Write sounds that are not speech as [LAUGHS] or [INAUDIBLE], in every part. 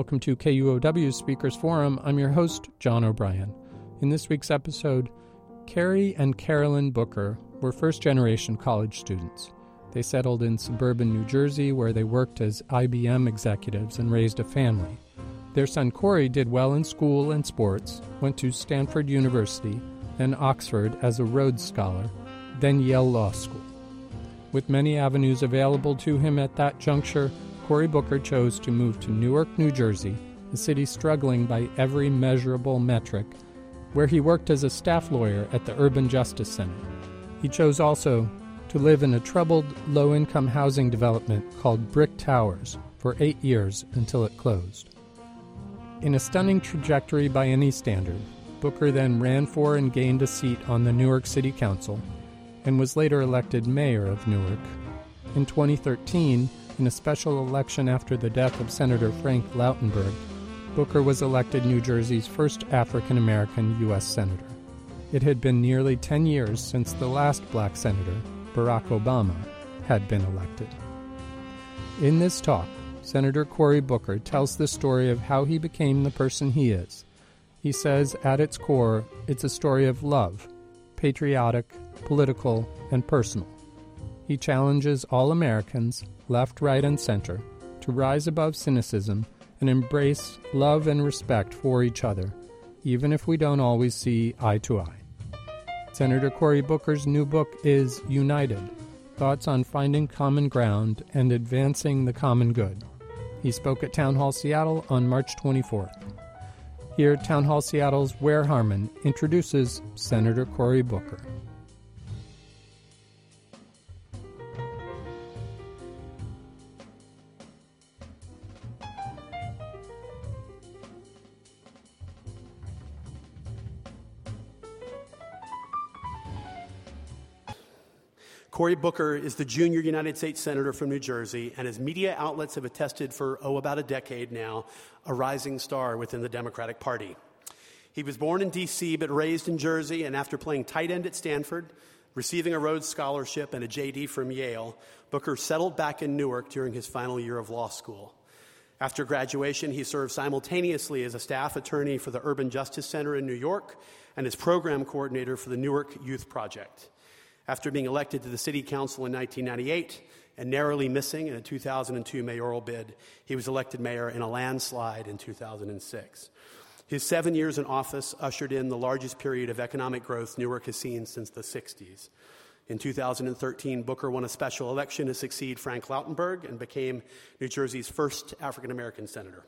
Welcome to KUOW Speakers Forum. I'm your host, John O'Brien. In this week's episode, Cary and Carolyn Booker were first generation college students. They settled in suburban New Jersey where they worked as IBM executives and raised a family. Their son Cory did well in school and sports, went to Stanford University, then Oxford as a Rhodes Scholar, then Yale Law School. With many avenues available to him at that juncture, Cory Booker chose to move to Newark, New Jersey, a city struggling by every measurable metric, where he worked as a staff lawyer at the Urban Justice Center. He chose also to live in a troubled, low income housing development called Brick Towers for eight years until it closed. In a stunning trajectory by any standard, Booker then ran for and gained a seat on the Newark City Council and was later elected mayor of Newark. In 2013, in a special election after the death of Senator Frank Lautenberg, Booker was elected New Jersey's first African American U.S. Senator. It had been nearly 10 years since the last black senator, Barack Obama, had been elected. In this talk, Senator Cory Booker tells the story of how he became the person he is. He says, at its core, it's a story of love, patriotic, political, and personal. He challenges all Americans, left, right, and center, to rise above cynicism and embrace love and respect for each other, even if we don't always see eye to eye. Senator Cory Booker's new book is United Thoughts on Finding Common Ground and Advancing the Common Good. He spoke at Town Hall Seattle on March 24th. Here, Town Hall Seattle's Wier Harman introduces Senator Cory Booker. Cory Booker is the junior United States Senator from New Jersey, and as media outlets have attested for, oh, about a decade now, a rising star within the Democratic Party. He was born in D.C., but raised in Jersey, and after playing tight end at Stanford, receiving a Rhodes Scholarship and a JD from Yale, Booker settled back in Newark during his final year of law school. After graduation, he served simultaneously as a staff attorney for the Urban Justice Center in New York and as program coordinator for the Newark Youth Project. After being elected to the city council in 1998 and narrowly missing in a 2002 mayoral bid, he was elected mayor in a landslide in 2006. His seven years in office ushered in the largest period of economic growth Newark has seen since the 60s. In 2013, Booker won a special election to succeed Frank Lautenberg and became New Jersey's first African American senator.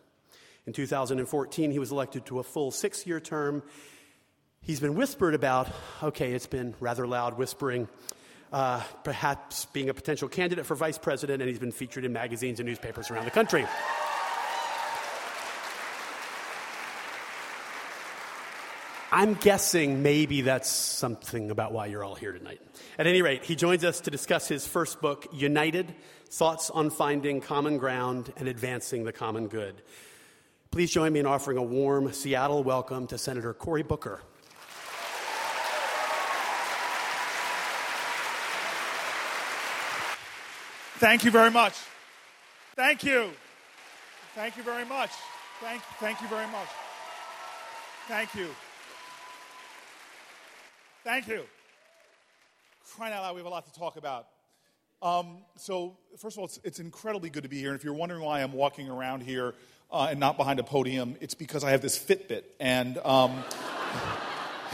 In 2014, he was elected to a full six year term He's been whispered about, okay, it's been rather loud whispering, uh, perhaps being a potential candidate for vice president, and he's been featured in magazines and newspapers around the country. I'm guessing maybe that's something about why you're all here tonight. At any rate, he joins us to discuss his first book, United Thoughts on Finding Common Ground and Advancing the Common Good. Please join me in offering a warm Seattle welcome to Senator Cory Booker. Thank you very much. Thank you. Thank you very much. Thank, thank you very much. Thank you. Thank you. Crying out loud, we have a lot to talk about. Um, so, first of all, it's, it's, incredibly good to be here. And if you're wondering why I'm walking around here uh, and not behind a podium, it's because I have this Fitbit. And, um,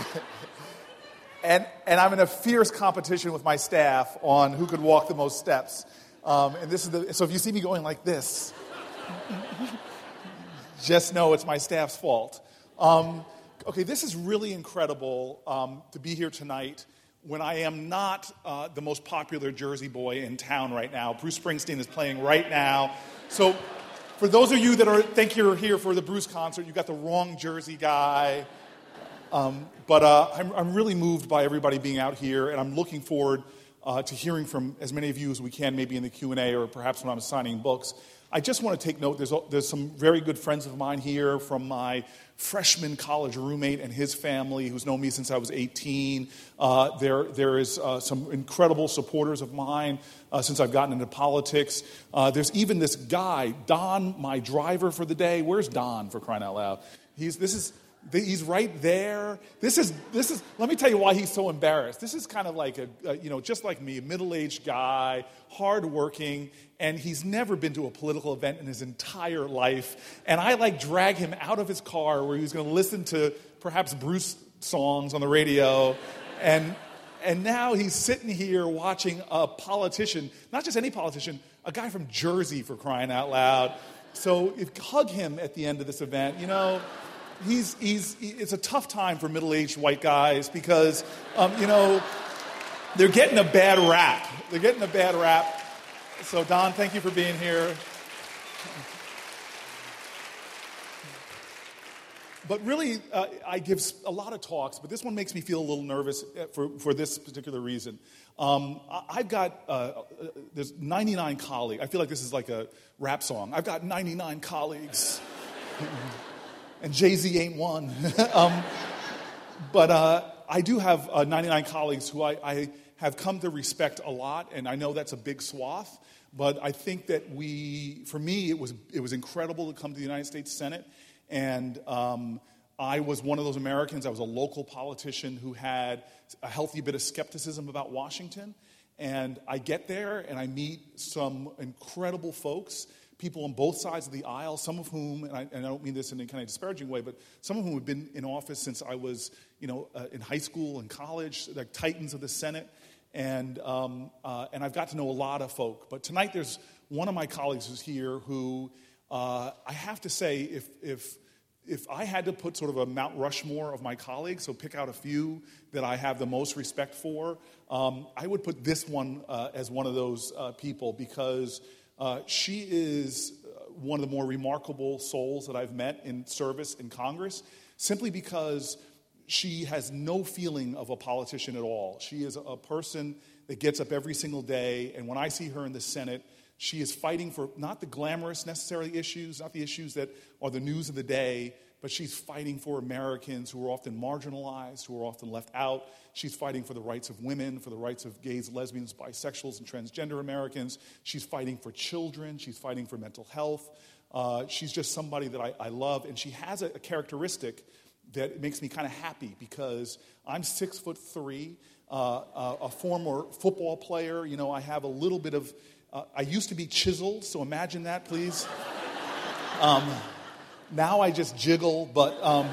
[LAUGHS] and, and I'm in a fierce competition with my staff on who could walk the most steps. Um, and this is the, so if you see me going like this, just know it's my staff's fault. Um, okay, this is really incredible um, to be here tonight when I am not uh, the most popular Jersey boy in town right now. Bruce Springsteen is playing right now. So, for those of you that are, think you're here for the Bruce concert, you got the wrong Jersey guy. Um, but uh, I'm, I'm, really moved by everybody being out here, and I'm looking forward uh, to hearing from as many of you as we can, maybe in the Q&A or perhaps when I'm signing books. I just want to take note, there's, there's some very good friends of mine here from my freshman college roommate and his family who's known me since I was 18. Uh, there, there is uh, some incredible supporters of mine uh, since I've gotten into politics. Uh, there's even this guy, Don, my driver for the day. Where's Don, for crying out loud? He's, this is, He's right there. This is, this is, let me tell you why he's so embarrassed. This is kind of like a, a you know, just like me, a middle aged guy, hardworking, and he's never been to a political event in his entire life. And I like drag him out of his car where he was going to listen to perhaps Bruce songs on the radio. And, and now he's sitting here watching a politician, not just any politician, a guy from Jersey for crying out loud. So if, hug him at the end of this event, you know he's, he's, it's a tough time for middle aged white guys because, um, you know, they're getting a bad rap. They're getting a bad rap. So, Don, thank you for being here. But really, uh, I give a lot of talks, but this one makes me feel a little nervous uh, for, for this particular reason. Um, I've got, uh, uh, there's 99 colleagues. I feel like this is like a rap song. I've got 99 colleagues [LAUGHS] and Jay Z ain't one. [LAUGHS] um, but uh, I do have uh, 99 colleagues who I, I, have come to respect a lot, and I know that's a big swath. But I think that we, for me, it was, it was incredible to come to the United States Senate. And um, I was one of those Americans, I was a local politician who had a healthy bit of skepticism about Washington. And I get there and I meet some incredible folks people on both sides of the aisle, some of whom, and I, and I, don't mean this in any kind of disparaging way, but some of whom have been in office since I was, you know, uh, in high school and college, like titans of the Senate. And, um, uh, and I've got to know a lot of folk. But tonight there's one of my colleagues who's here who uh, I have to say, if, if, if I had to put sort of a Mount Rushmore of my colleagues, so pick out a few that I have the most respect for, um, I would put this one uh, as one of those uh, people because uh, she is uh, one of the more remarkable souls that I've met in service in Congress, simply because she has no feeling of a politician at all. She is a person that gets up every single day, and when I see her in the Senate, she is fighting for not the glamorous necessarily issues, not the issues that are the news of the day, but she's fighting for Americans who are often marginalized, who are often left out. She's fighting for the rights of women, for the rights of gays, lesbians, bisexuals, and transgender Americans. She's fighting for children. She's fighting for mental health. Uh, she's just somebody that I, I, love, and she has a, a characteristic that makes me kind of happy because I'm six foot three, uh, uh, a former football player. You know, I have a little bit of. Uh, I used to be chiseled, so imagine that, please. [LAUGHS] Um, now I just jiggle, but, um,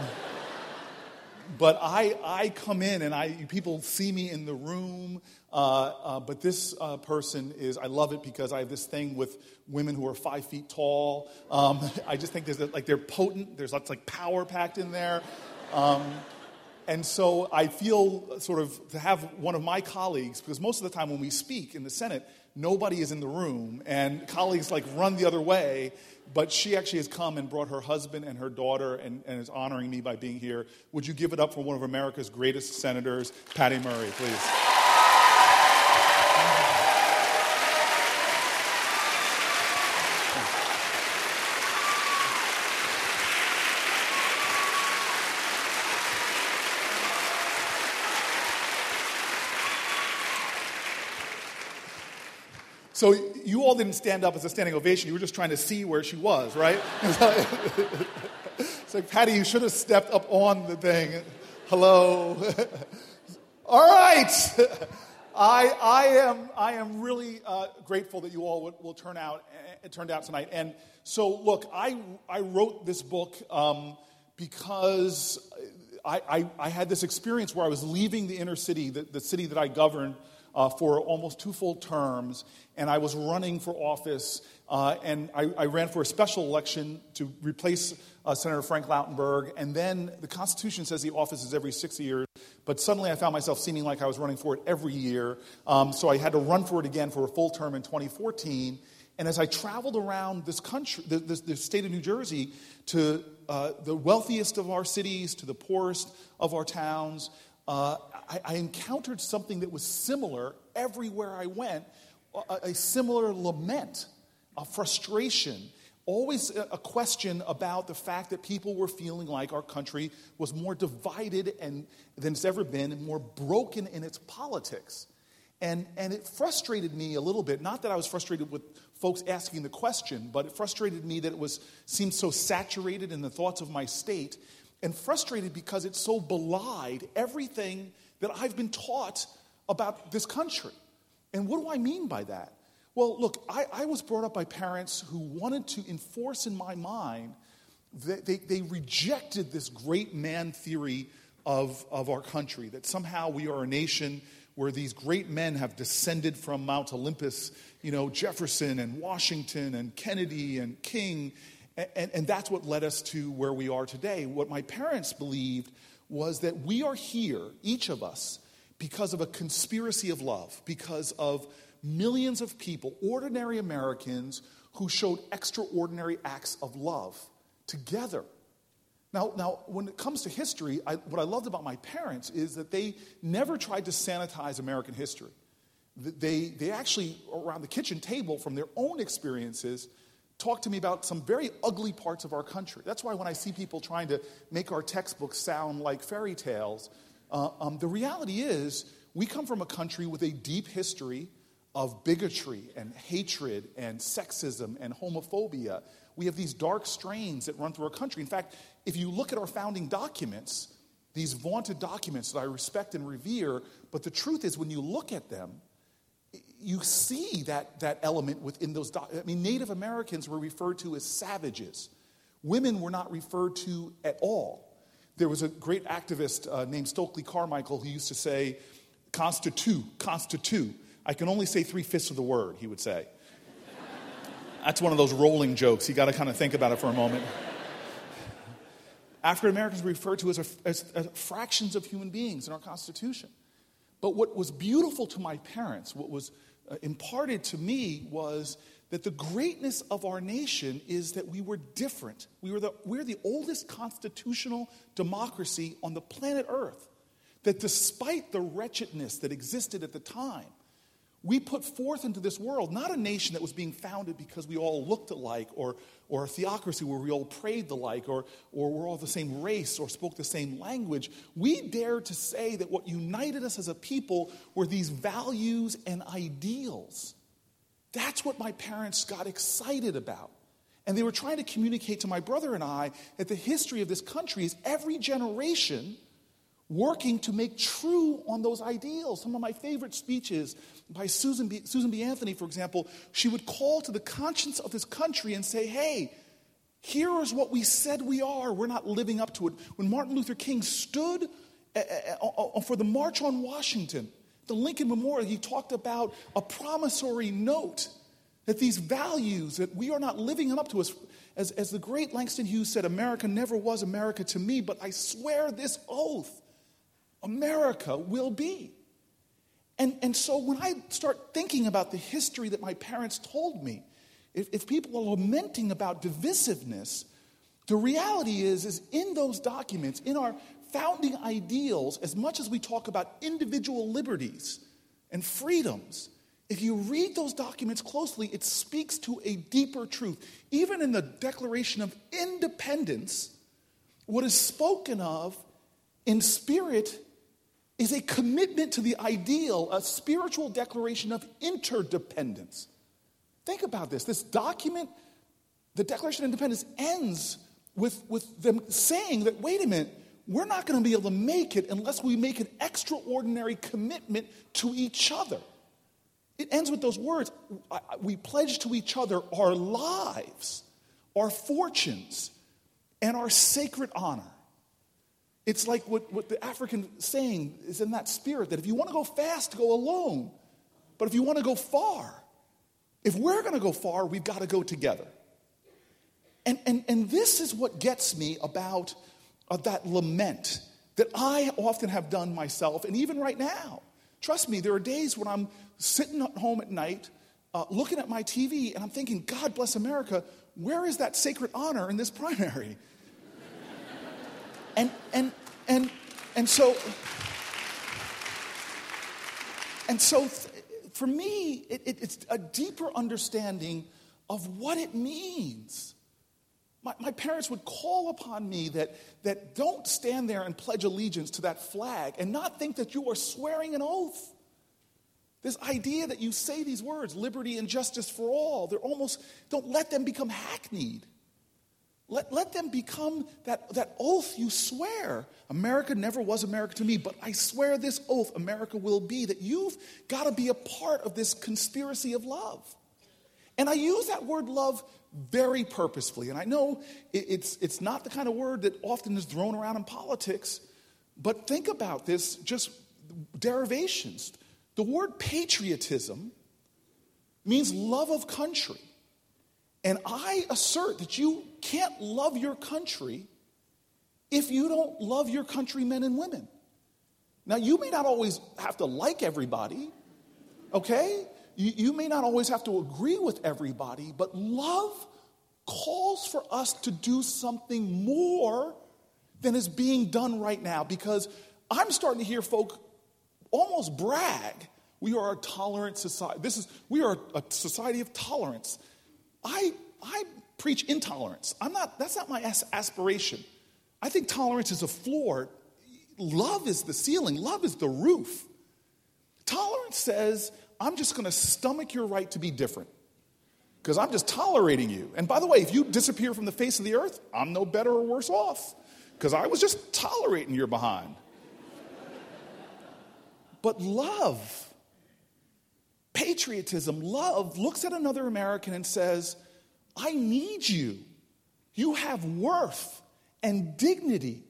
but I, I come in and I, people see me in the room. Uh, uh, but this uh, person is, I love it because I have this thing with women who are five feet tall. Um, [LAUGHS] I just think there's like they're potent. There's lots like power packed in there. Um, and so I feel sort of to have one of my colleagues, because most of the time when we speak in the Senate, nobody is in the room, and colleagues like run the other way. But she actually has come and brought her husband and her daughter and, and is honoring me by being here. Would you give it up for one of America's greatest senators, Patty Murray, please? So you all didn't stand up as a standing ovation. You were just trying to see where she was, right? [LAUGHS] it's like, Patty, you should have stepped up on the thing. Hello. [LAUGHS] all right. I, I, am, I am really uh, grateful that you all will, will turn out, uh, turned out tonight. And so, look, I, I wrote this book um, because I, I, I, had this experience where I was leaving the inner city, the, the city that I governed, uh, for almost two full terms, and I was running for office. Uh, and I, I, ran for a special election to replace uh, Senator Frank Lautenberg. And then the Constitution says the office is every six years, but suddenly I found myself seeming like I was running for it every year. Um, so I had to run for it again for a full term in 2014. And as I traveled around this country, the, the, the state of New Jersey, to uh, the wealthiest of our cities, to the poorest of our towns, uh, I, I, encountered something that was similar everywhere I went a, a similar lament, a frustration, always a, a question about the fact that people were feeling like our country was more divided and, than it's ever been and more broken in its politics. And, and it frustrated me a little bit. Not that I was frustrated with folks asking the question, but it frustrated me that it was seemed so saturated in the thoughts of my state, and frustrated because it so belied everything that I've been taught about this country. And what do I mean by that? Well, look, I, I was brought up by parents who wanted to enforce in my mind that they, they rejected this great man theory of, of our country, that somehow we are a nation where these great men have descended from Mount Olympus, you know, Jefferson and Washington and Kennedy and King. And, and, that's what led us to where we are today. What my parents believed was that we are here, each of us, because of a conspiracy of love, because of millions of people, ordinary Americans, who showed extraordinary acts of love together. Now, now when it comes to history, I, what I loved about my parents is that they never tried to sanitize American history. They, they actually, around the kitchen table, from their own experiences, talked to me about some very ugly parts of our country. That's why when I see people trying to make our textbooks sound like fairy tales, uh, um, the reality is we come from a country with a deep history of bigotry and hatred and sexism and homophobia. We have these dark strains that run through our country. In fact, if you look at our founding documents, these vaunted documents that I respect and revere, but the truth is, when you look at them, you see that, that element within those. Do- I mean, Native Americans were referred to as savages. Women were not referred to at all. There was a great activist uh, named Stokely Carmichael who used to say, Constitu, Constitu. I can only say three fifths of the word, he would say. That's one of those rolling jokes. You got to kind of think about it for a moment. African Americans were referred to as, a, as, as, fractions of human beings in our Constitution. But what was beautiful to my parents, what was uh, imparted to me, was that the greatness of our nation is that we were different. We were the, we're the oldest constitutional democracy on the planet Earth. That despite the wretchedness that existed at the time, we put forth into this world not a nation that was being founded because we all looked alike or, or a theocracy where we all prayed the like or, or we're all the same race or spoke the same language. We dared to say that what united us as a people were these values and ideals. That's what my parents got excited about. And they were trying to communicate to my brother and I that the history of this country is every generation working to make true on those ideals. Some of my favorite speeches by Susan B. Susan B. Anthony, for example, she would call to the conscience of this country and say, hey, here is what we said we are. We're not living up to it. When Martin Luther King stood eh, eh, eh, for the March on Washington, the Lincoln Memorial, he talked about a promissory note that these values that we are not living up to. As, as, as the great Langston Hughes said, America never was America to me, but I swear this oath America will be. And, and so when I start thinking about the history that my parents told me, if, if people are lamenting about divisiveness, the reality is, is in those documents, in our founding ideals, as much as we talk about individual liberties and freedoms, if you read those documents closely, it speaks to a deeper truth. Even in the Declaration of Independence, what is spoken of in spirit is a commitment to the ideal, a spiritual declaration of interdependence. Think about this. This document, the Declaration of Independence, ends with, with them saying that, wait a minute, we're not going to be able to make it unless we make an extraordinary commitment to each other. It ends with those words we pledge to each other our lives, our fortunes, and our sacred honor. It's like what, what the African saying is in that spirit that if you want to go fast, go alone. But if you want to go far, if we're going to go far, we've got to go together. And, and, and this is what gets me about uh, that lament that I often have done myself, and even right now. Trust me, there are days when I'm sitting at home at night uh, looking at my TV and I'm thinking, God bless America, where is that sacred honor in this primary? And, and, and, and so, And so, for me, it, it, it's a deeper understanding of what it means. My, my, parents would call upon me that, that don't stand there and pledge allegiance to that flag and not think that you are swearing an oath. This idea that you say these words, liberty and justice for all, they're almost, don't let them become hackneyed. Let, let them become that, that oath you swear. America never was America to me, but I swear this oath America will be that you've got to be a part of this conspiracy of love. And I use that word love very purposefully. And I know it's, it's not the kind of word that often is thrown around in politics, but think about this just derivations. The word patriotism means love of country. And I assert that you can't love your country if you don't love your countrymen and women. Now, you may not always have to like everybody, okay? You, you, may not always have to agree with everybody, but love calls for us to do something more than is being done right now because I'm starting to hear folk almost brag. We are a tolerant society. This is, we are a society of tolerance. I, I preach intolerance. I'm not, that's not my aspiration. I think tolerance is a floor. Love is the ceiling, love is the roof. Tolerance says, I'm just going to stomach your right to be different because I'm just tolerating you. And by the way, if you disappear from the face of the earth, I'm no better or worse off because I was just tolerating your behind. but love, patriotism, love looks at another American and says, I need you. You have worth and dignity.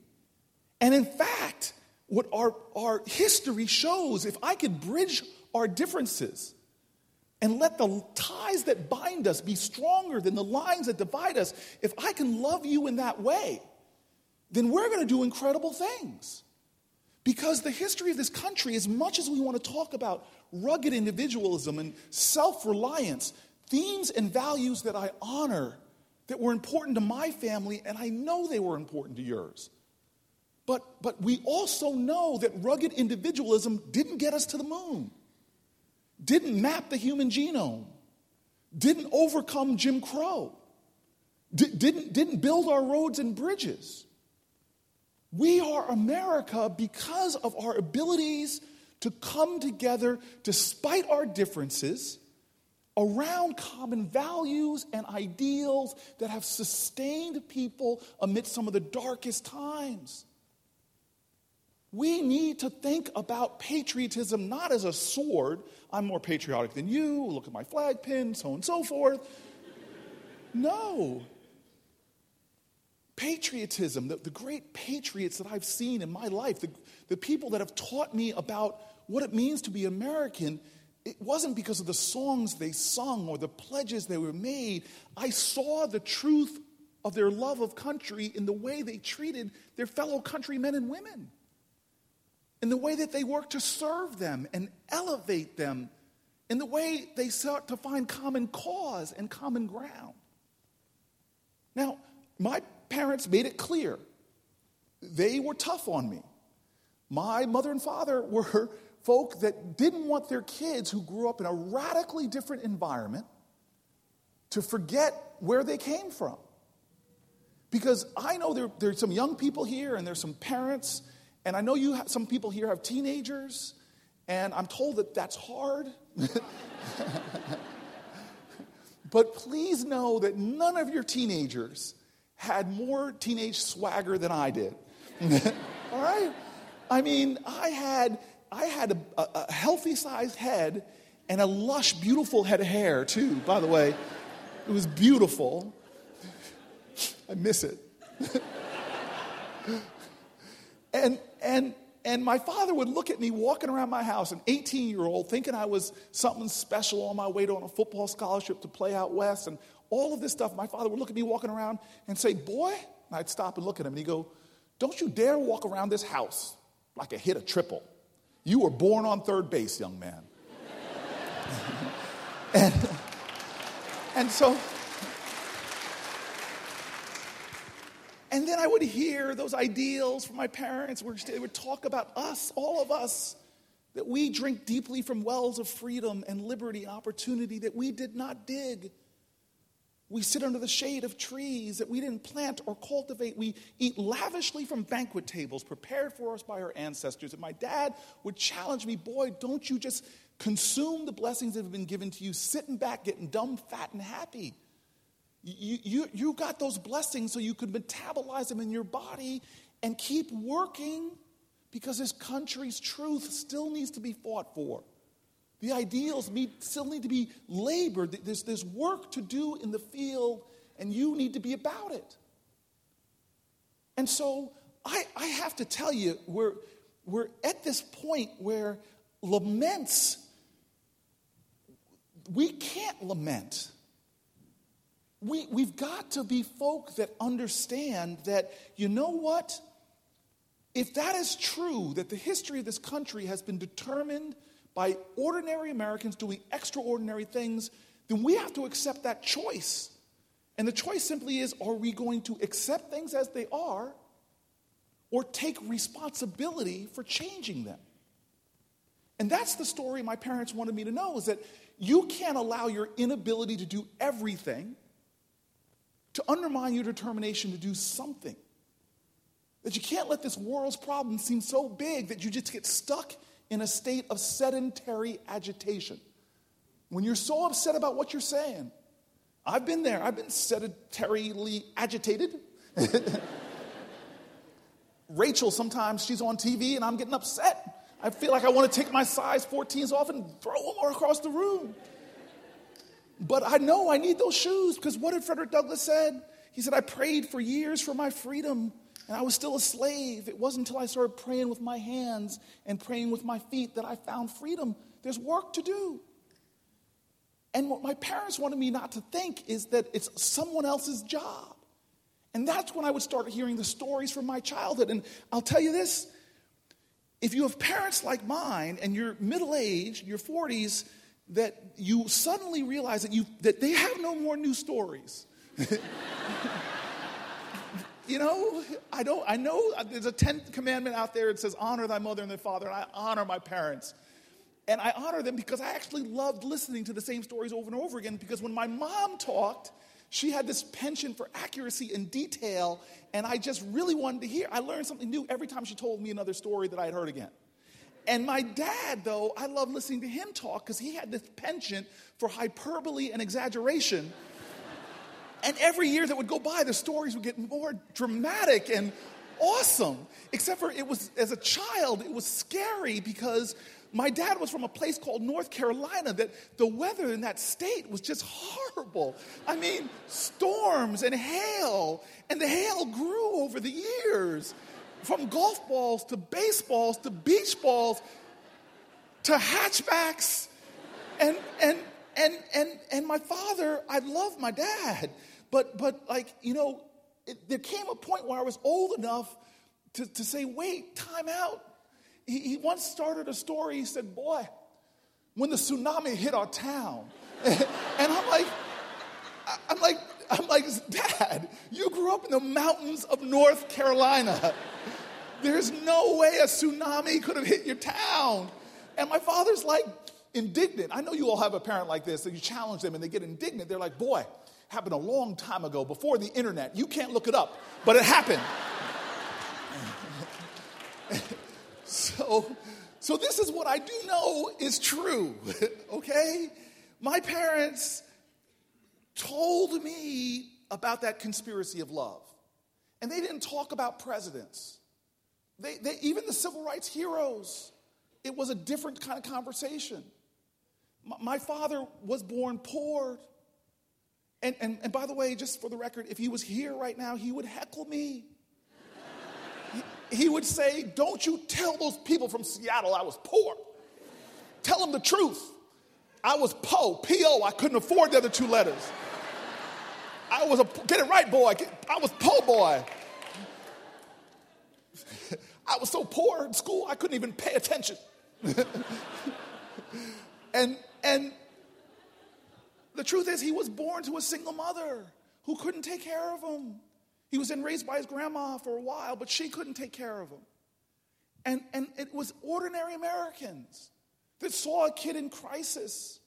And in fact, what our, our history shows, if I could bridge our differences and let the ties that bind us be stronger than the lines that divide us, if I can love you in that way, then we're going to do incredible things. Because the history of this country, as much as we want to talk about rugged individualism and self reliance, themes and values that I honor that were important to my family, and I know they were important to yours. But, but we also know that rugged individualism didn't get us to the moon, didn't map the human genome, didn't overcome Jim Crow, didn't, didn't build our roads and bridges. We are America because of our abilities to come together despite our differences around common values and ideals that have sustained people amidst some of the darkest times. We need to think about patriotism not as a sword. I'm more patriotic than you. Look at my flag pin, so on and so forth. No. Patriotism, the, the great patriots that I've seen in my life, the, the people that have taught me about what it means to be American, it wasn't because of the songs they sung or the pledges they were made. I saw the truth of their love of country in the way they treated their fellow countrymen and women, in the way that they worked to serve them and elevate them, in the way they sought to find common cause and common ground. Now, my parents made it clear they were tough on me. My mother and father [LAUGHS] were folk that didn't want their kids who grew up in a radically different environment to forget where they came from. Because I know there, there's some young people here and there's some parents, and I know you have, some people here have teenagers, and I'm told that that's hard. [LAUGHS] but please know that none of your teenagers had more teenage swagger than I did. [LAUGHS] All right? I mean, I had I had a, a, a healthy sized head and a lush, beautiful head of hair, too, by the way. It was beautiful. I miss it. [LAUGHS] and, and, and my father would look at me walking around my house, an 18 year old, thinking I was something special on my way to on a football scholarship to play out west, and all of this stuff. My father would look at me walking around and say, Boy, and I'd stop and look at him, and he'd go, Don't you dare walk around this house like a hit a triple. You were born on third base, young man. [LAUGHS] and, and so, and then I would hear those ideals from my parents where they would talk about us, all of us, that we drink deeply from wells of freedom and liberty and opportunity that we did not dig. We sit under the shade of trees that we didn't plant or cultivate. We eat lavishly from banquet tables prepared for us by our ancestors. And my dad would challenge me, boy, don't you just consume the blessings that have been given to you, sitting back, getting dumb, fat, and happy. You, you, you got those blessings so you could metabolize them in your body and keep working because this country's truth still needs to be fought for. The ideals still need to be labored. There's, there's work to do in the field, and you need to be about it. And so I, I have to tell you, we're, we're at this point where laments, we can't lament. We, we've got to be folk that understand that, you know what? If that is true, that the history of this country has been determined by ordinary Americans doing extraordinary things, then we have to accept that choice. And the choice simply is are we going to accept things as they are or take responsibility for changing them? And that's the story my parents wanted me to know is that you can't allow your inability to do everything to undermine your determination to do something. That you can't let this world's problems seem so big that you just get stuck in a state of sedentary agitation. When you're so upset about what you're saying, I've been there, I've been sedentarily agitated. [LAUGHS] Rachel, sometimes she's on TV and I'm getting upset. I feel like I want to take my size 14s off and throw them across the room. But I know I need those shoes because what did Frederick Douglass said? He said, I prayed for years for my freedom and I was still a slave. It wasn't until I started praying with my hands and praying with my feet that I found freedom. There's work to do. And what my parents wanted me not to think is that it's someone else's job. And that's when I would start hearing the stories from my childhood. And I'll tell you this if you have parents like mine and you're middle aged, your 40s, that you suddenly realize that, you, that they have no more new stories. [LAUGHS] you know, I don't, I know uh, there's a 10th commandment out there that says, honor thy mother and thy father, and I honor my parents. And I honor them because I actually loved listening to the same stories over and over again because when my mom talked, she had this penchant for accuracy and detail, and I just really wanted to hear. I learned something new every time she told me another story that I had heard again. And my dad, though, I loved listening to him talk because he had this penchant for hyperbole and exaggeration. And every year that would go by, the stories would get more dramatic and awesome. Except for it was, as a child, it was scary because my dad was from a place called North Carolina that the weather in that state was just horrible. I mean, storms and hail, and the hail grew over the years from golf balls to baseballs to beach balls to hatchbacks. And, and, and, and, and my father, I love my dad, but, but like, you know, it, there came a point where I was old enough to, to say, wait, time out. He, he once started a story. He said, boy, when the tsunami hit our town, [LAUGHS] and I'm like, I'm like, I'm like, Dad, you grew up in the mountains of North Carolina. There's no way a tsunami could have hit your town. And my father's like indignant. I know you all have a parent like this, that you challenge them and they get indignant. They're like, boy, happened a long time ago before the internet. You can't look it up, but it happened. [LAUGHS] so, so this is what I do know is true, [LAUGHS] okay? My parents told me about that conspiracy of love. And they didn't talk about presidents. They, they, even the civil rights heroes, it was a different kind of conversation. My, father was born poor. And, and, and by the way, just for the record, if he was here right now, he would heckle me. he, he would say, Don't you tell those people from Seattle I was poor. Tell them the truth. I was Po, P O. I couldn't afford the other two letters. I was a, get it right, boy. I was Po boy. [LAUGHS] I was so poor in school, I couldn't even pay attention. [LAUGHS] and, and the truth is, he was born to a single mother who couldn't take care of him. He was then raised by his grandma for a while, but she couldn't take care of him. And, and it was ordinary Americans that saw a kid in crisis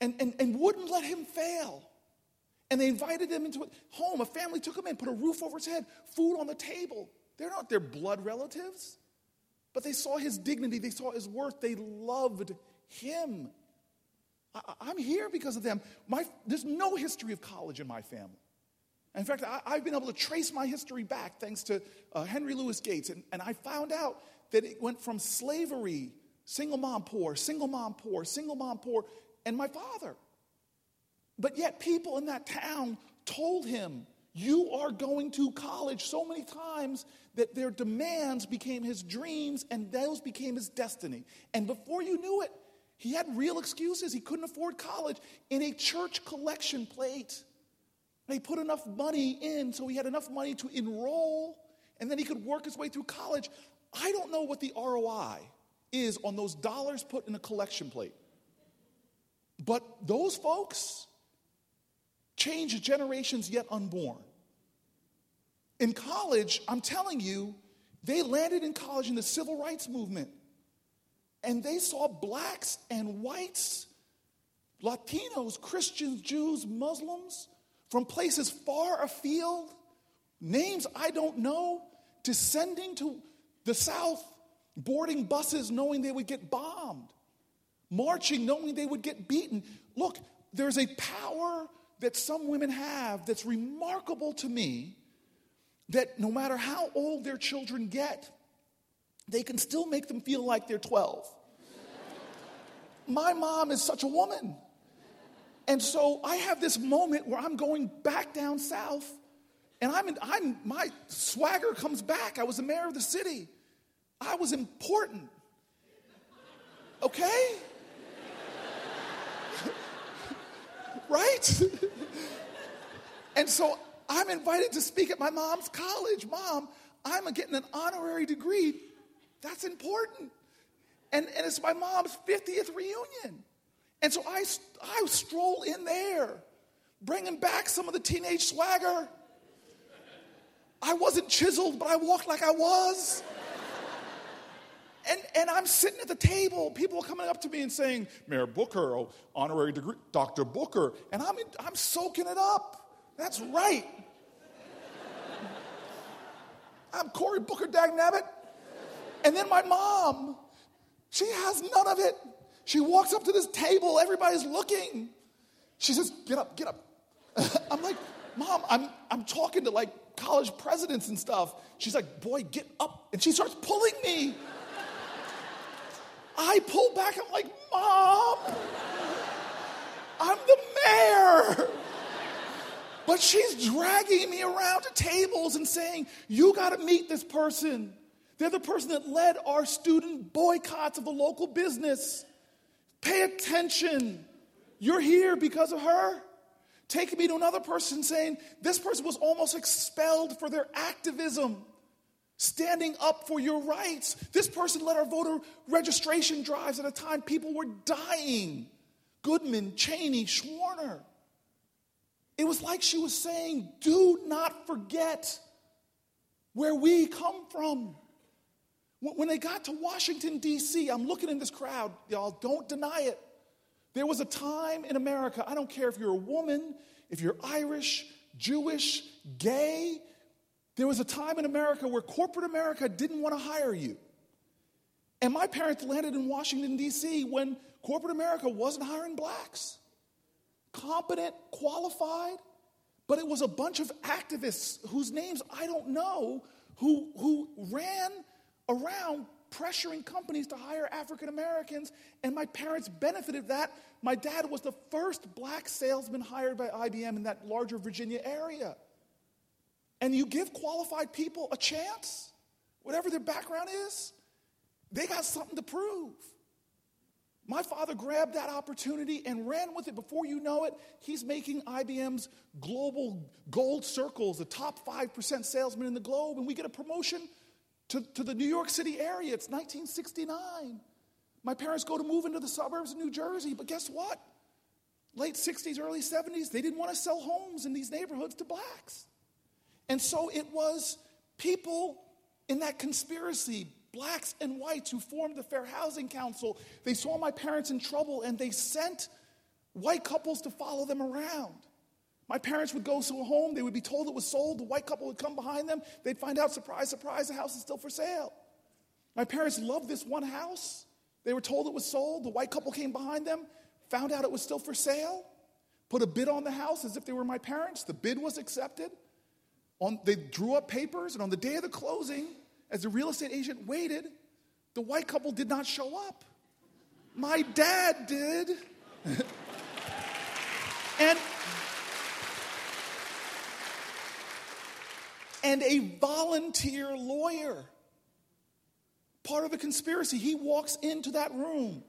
and, and, and wouldn't let him fail. And they invited him into a home. A family took him in, put a roof over his head, food on the table. They're not their blood relatives, but they saw his dignity, they saw his worth, they loved him. I, am here because of them. My, there's no history of college in my family. In fact, I, have been able to trace my history back thanks to uh, Henry Louis Gates, and, and I found out that it went from slavery, single mom poor, single mom poor, single mom poor, and my father. But yet, people in that town told him, You are going to college so many times that their demands became his dreams and those became his destiny. And before you knew it, he had real excuses. He couldn't afford college in a church collection plate. He put enough money in so he had enough money to enroll and then he could work his way through college. I don't know what the ROI is on those dollars put in a collection plate. But those folks changed generations yet unborn. In college, I'm telling you, they landed in college in the civil rights movement. And they saw blacks and whites, Latinos, Christians, Jews, Muslims from places far afield, names I don't know, descending to the South, boarding buses knowing they would get bombed, marching knowing they would get beaten. Look, there's a power that some women have that's remarkable to me that no matter how old their children get, they can still make them feel like they're 12. My mom is such a woman. And so I have this moment where I'm going back down south and I'm, in, I'm my swagger comes back. I was the mayor of the city. I was important. Okay? [LAUGHS] right? and so I'm invited to speak at my mom's college. Mom, I'm getting an honorary degree. That's important. And, and it's my mom's 50th reunion. And so I, I stroll in there, bringing back some of the teenage swagger. I wasn't chiseled, but I walked like I was. And, and I'm sitting at the table. People are coming up to me and saying, Mayor Booker, oh, honorary degree, Dr. Booker. And I'm, in, I'm soaking it up. That's right. I'm Cory Booker Dagnabbit. And then my mom, she has none of it. She walks up to this table, everybody's looking. She says, Get up, get up. [LAUGHS] I'm like, Mom, I'm, I'm talking to like college presidents and stuff. She's like, Boy, get up. And she starts pulling me. I pull back, I'm like, Mom, I'm the mayor. But she's dragging me around to tables and saying, You got to meet this person. They're the person that led our student boycotts of the local business. Pay attention. You're here because of her. Taking me to another person saying, This person was almost expelled for their activism, standing up for your rights. This person led our voter registration drives at a time people were dying. Goodman, Chaney, Schwerner. It was like she was saying, Do not forget where we come from. When they got to Washington, D.C., I'm looking in this crowd, y'all, don't deny it. There was a time in America, I don't care if you're a woman, if you're Irish, Jewish, gay, there was a time in America where corporate America didn't want to hire you. And my parents landed in Washington, D.C. when corporate America wasn't hiring blacks. Competent, qualified, but it was a bunch of activists whose names I don't know who, who ran around pressuring companies to hire African Americans, and my parents benefited that. My dad was the first black salesman hired by IBM in that larger Virginia area. And you give qualified people a chance, whatever their background is, they got something to prove. My father grabbed that opportunity and ran with it. Before you know it, he's making IBM's global gold circles, the top 5% salesman in the globe, and we get a promotion to, to the New York City area. It's 1969. My parents go to move into the suburbs of New Jersey, but guess what? Late 60s, early 70s, they didn't want to sell homes in these neighborhoods to blacks. And so it was people in that conspiracy, blacks and whites who formed the Fair Housing Council. They saw my parents in trouble and they sent white couples to follow them around. My parents would go to a home, they would be told it was sold, the white couple would come behind them, they'd find out, surprise, surprise, the house is still for sale. My parents loved this one house. They were told it was sold, the white couple came behind them, found out it was still for sale, put a bid on the house as if they were my parents. The bid was accepted. On, they drew up papers, and on the day of the closing, as the real estate agent waited, the white couple did not show up. My dad did. [LAUGHS] and, and a volunteer lawyer, part of the conspiracy, he walks into that room.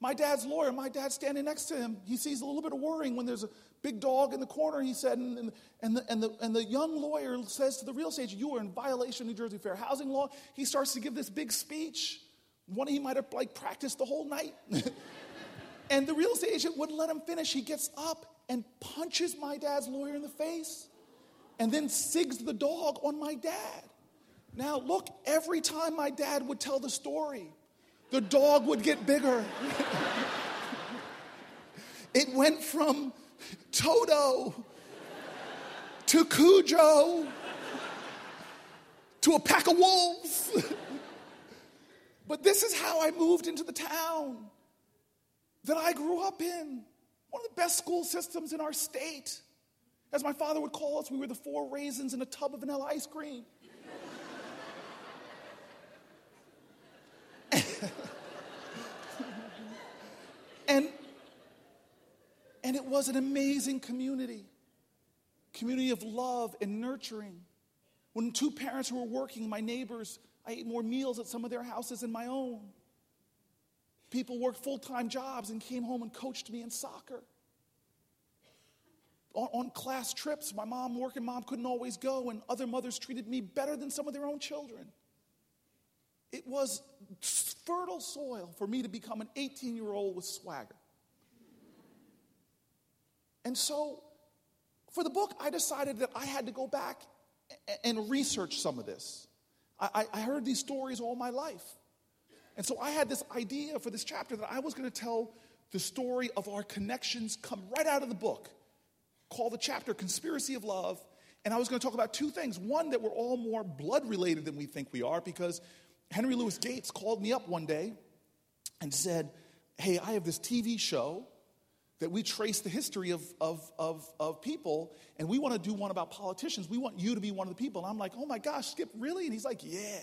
My dad's lawyer, my dad's standing next to him. He sees a little bit of worrying when there's a big dog in the corner, he said, and, and, the, and, the, and the young lawyer says to the real estate agent, You are in violation of New Jersey fair housing law. He starts to give this big speech. One he might have like practiced the whole night. [LAUGHS] and the real estate agent wouldn't let him finish. He gets up and punches my dad's lawyer in the face and then sigs the dog on my dad. Now, look, every time my dad would tell the story, the dog would get bigger. [LAUGHS] it went from Toto to Cujo to a pack of wolves. [LAUGHS] but this is how I moved into the town that I grew up in. One of the best school systems in our state. As my father would call us, we were the four raisins in a tub of vanilla ice cream. [LAUGHS] and and it was an amazing community community of love and nurturing. When two parents were working, my neighbors, I ate more meals at some of their houses than my own. People worked full time jobs and came home and coached me in soccer. On, on, class trips, my mom, working mom, couldn't always go, and other mothers treated me better than some of their own children. It was fertile soil for me to become an 18 year old with swagger. And so, for the book, I decided that I had to go back and research some of this. I, I heard these stories all my life. And so I had this idea for this chapter that I was going to tell the story of our connections come right out of the book, called the chapter Conspiracy of Love. And I was going to talk about two things. One, that we're all more blood related than we think we are, because Henry Louis Gates called me up one day and said, Hey, I have this TV show that we trace the history of, of, of, of people, and we want to do one about politicians. We want you to be one of the people. And I'm like, oh my gosh, Skip, really? And he's like, yeah.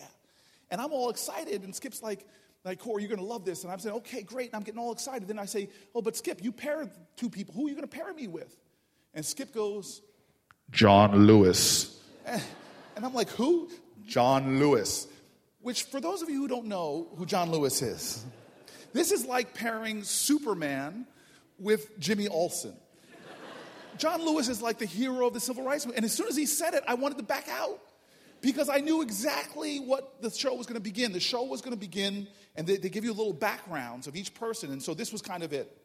And I'm all excited, and Skip's like, like, Cory, you're going to love this. And I'm saying, okay, great. And I'm getting all excited. Then I say, oh, but Skip, you pair two people. Who are you going to pair me with? And Skip goes, John Lewis. Eh, and I'm like, who? John Lewis. Which, for those of you who don't know who John Lewis is, this is like pairing Superman with Jimmy Olsen. John Lewis is like the hero of the civil rights movement. And as soon as he said it, I wanted to back out because I knew exactly what the show was going to begin. The show was going to begin, and they, they, give you little backgrounds of each person. And so this was kind of it.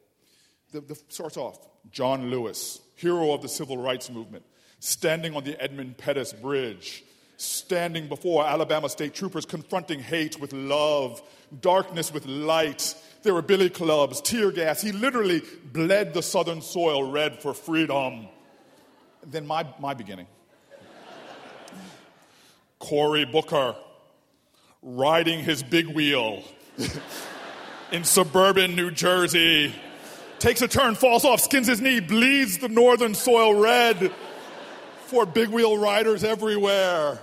The, the starts off John Lewis, hero of the civil rights movement, standing on the Edmund Pettus Bridge, standing before Alabama state troopers, confronting hate with love, darkness with light there were billy clubs, tear gas. He literally bled the southern soil red for freedom. Then my, my beginning. Cory Booker riding his big wheel [LAUGHS] in suburban New Jersey. Takes a turn, falls off, skins his knee, bleeds the northern soil red for big wheel riders everywhere.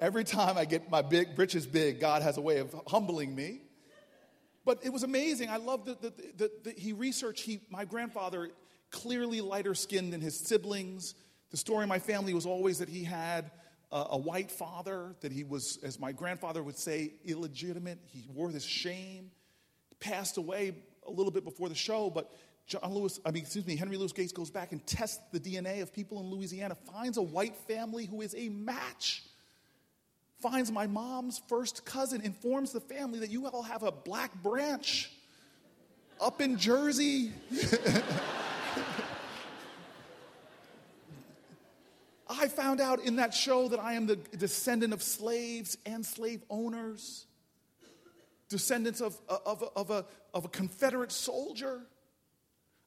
Every time I get my big britches big, God has a way of humbling me. But it was amazing. I love that, he researched. He, my grandfather, clearly lighter skinned than his siblings. The story in my family was always that he had a, white father, that he was, as my grandfather would say, illegitimate. He wore this shame. Passed away a little bit before the show, but John Lewis, I mean, excuse me, Henry Louis Gates goes back and tests the DNA of people in Louisiana, finds a white family who is a match finds my mom's first cousin, informs the family that you all have a black branch up in Jersey. [LAUGHS] I found out in that show that I am the descendant of slaves and slave owners, descendants of, of, of, a, of a Confederate soldier.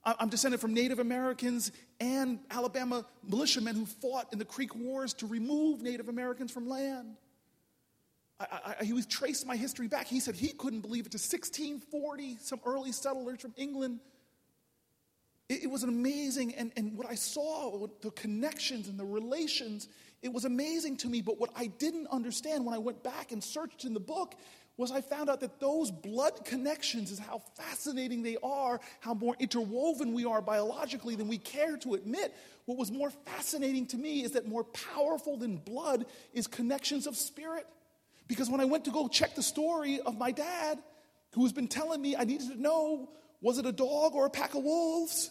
I'm descended from Native Americans and Alabama militiamen who fought in the Creek Wars to remove Native Americans from land. I, I, he was traced my history back. He said he couldn't believe it to 1640, some early settlers from England. It, it was amazing, and, and what I saw, the connections and the relations, it was amazing to me. But what I didn't understand when I went back and searched in the book was I found out that those blood connections is how fascinating they are, how more interwoven we are biologically than we care to admit. What was more fascinating to me is that more powerful than blood is connections of spirit. Because when I went to go check the story of my dad, who has been telling me I needed to know was it a dog or a pack of wolves?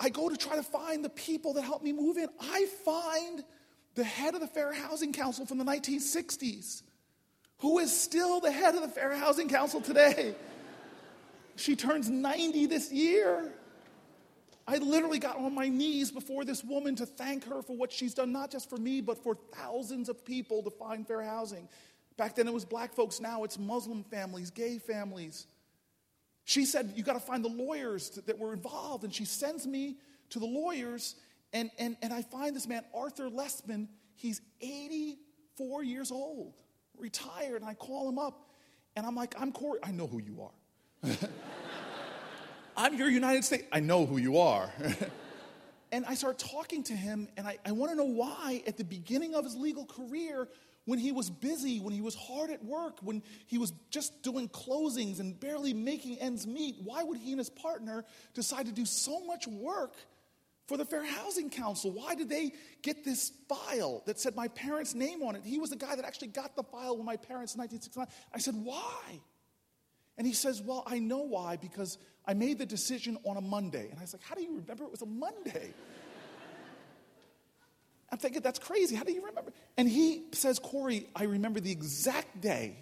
I go to try to find the people that helped me move in. I find the head of the Fair Housing Council from the 1960s who is still the head of the Fair Housing Council today. She turns 90 this year. I literally got on my knees before this woman to thank her for what she's done, not just for me, but for thousands of people to find fair housing. Back then it was black folks, now it's Muslim families, gay families. She said, You got to find the lawyers that were involved. And she sends me to the lawyers, and, and, and I find this man, Arthur Lessman. He's 84 years old retired. And I call him up and I'm like, I'm Cory. I know who you are. [LAUGHS] I'm your United States. I know who you are. [LAUGHS] and I start talking to him, and I, I want to know why, at the beginning of his legal career, when he was busy, when he was hard at work, when he was just doing closings and barely making ends meet, why would he and his partner decide to do so much work for the Fair Housing Council. Why did they get this file that said my parents' name on it? He was the guy that actually got the file with my parents in 1969. I said, Why? And he says, Well, I know why because I made the decision on a Monday. And I was like, How do you remember it was a Monday? I'm thinking, That's crazy. How do you remember? And he says, Cory, I remember the exact day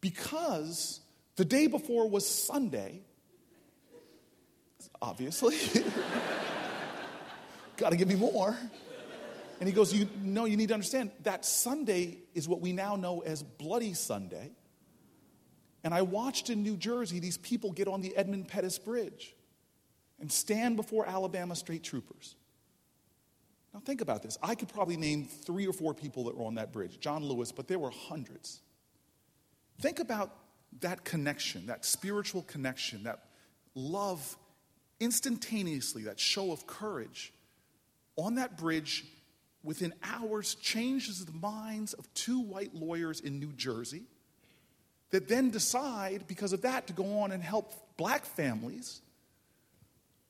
because the day before was Sunday, obviously. [LAUGHS] Got to give me more. And he goes, You know, you need to understand that Sunday is what we now know as Bloody Sunday. And I watched in New Jersey these people get on the Edmund Pettus Bridge and stand before Alabama State Troopers. Now, think about this. I could probably name three or four people that were on that bridge, John Lewis, but there were hundreds. Think about that connection, that spiritual connection, that love instantaneously, that show of courage on that bridge within hours changes the minds of two white lawyers in New Jersey that then decide, because of that, to go on and help black families,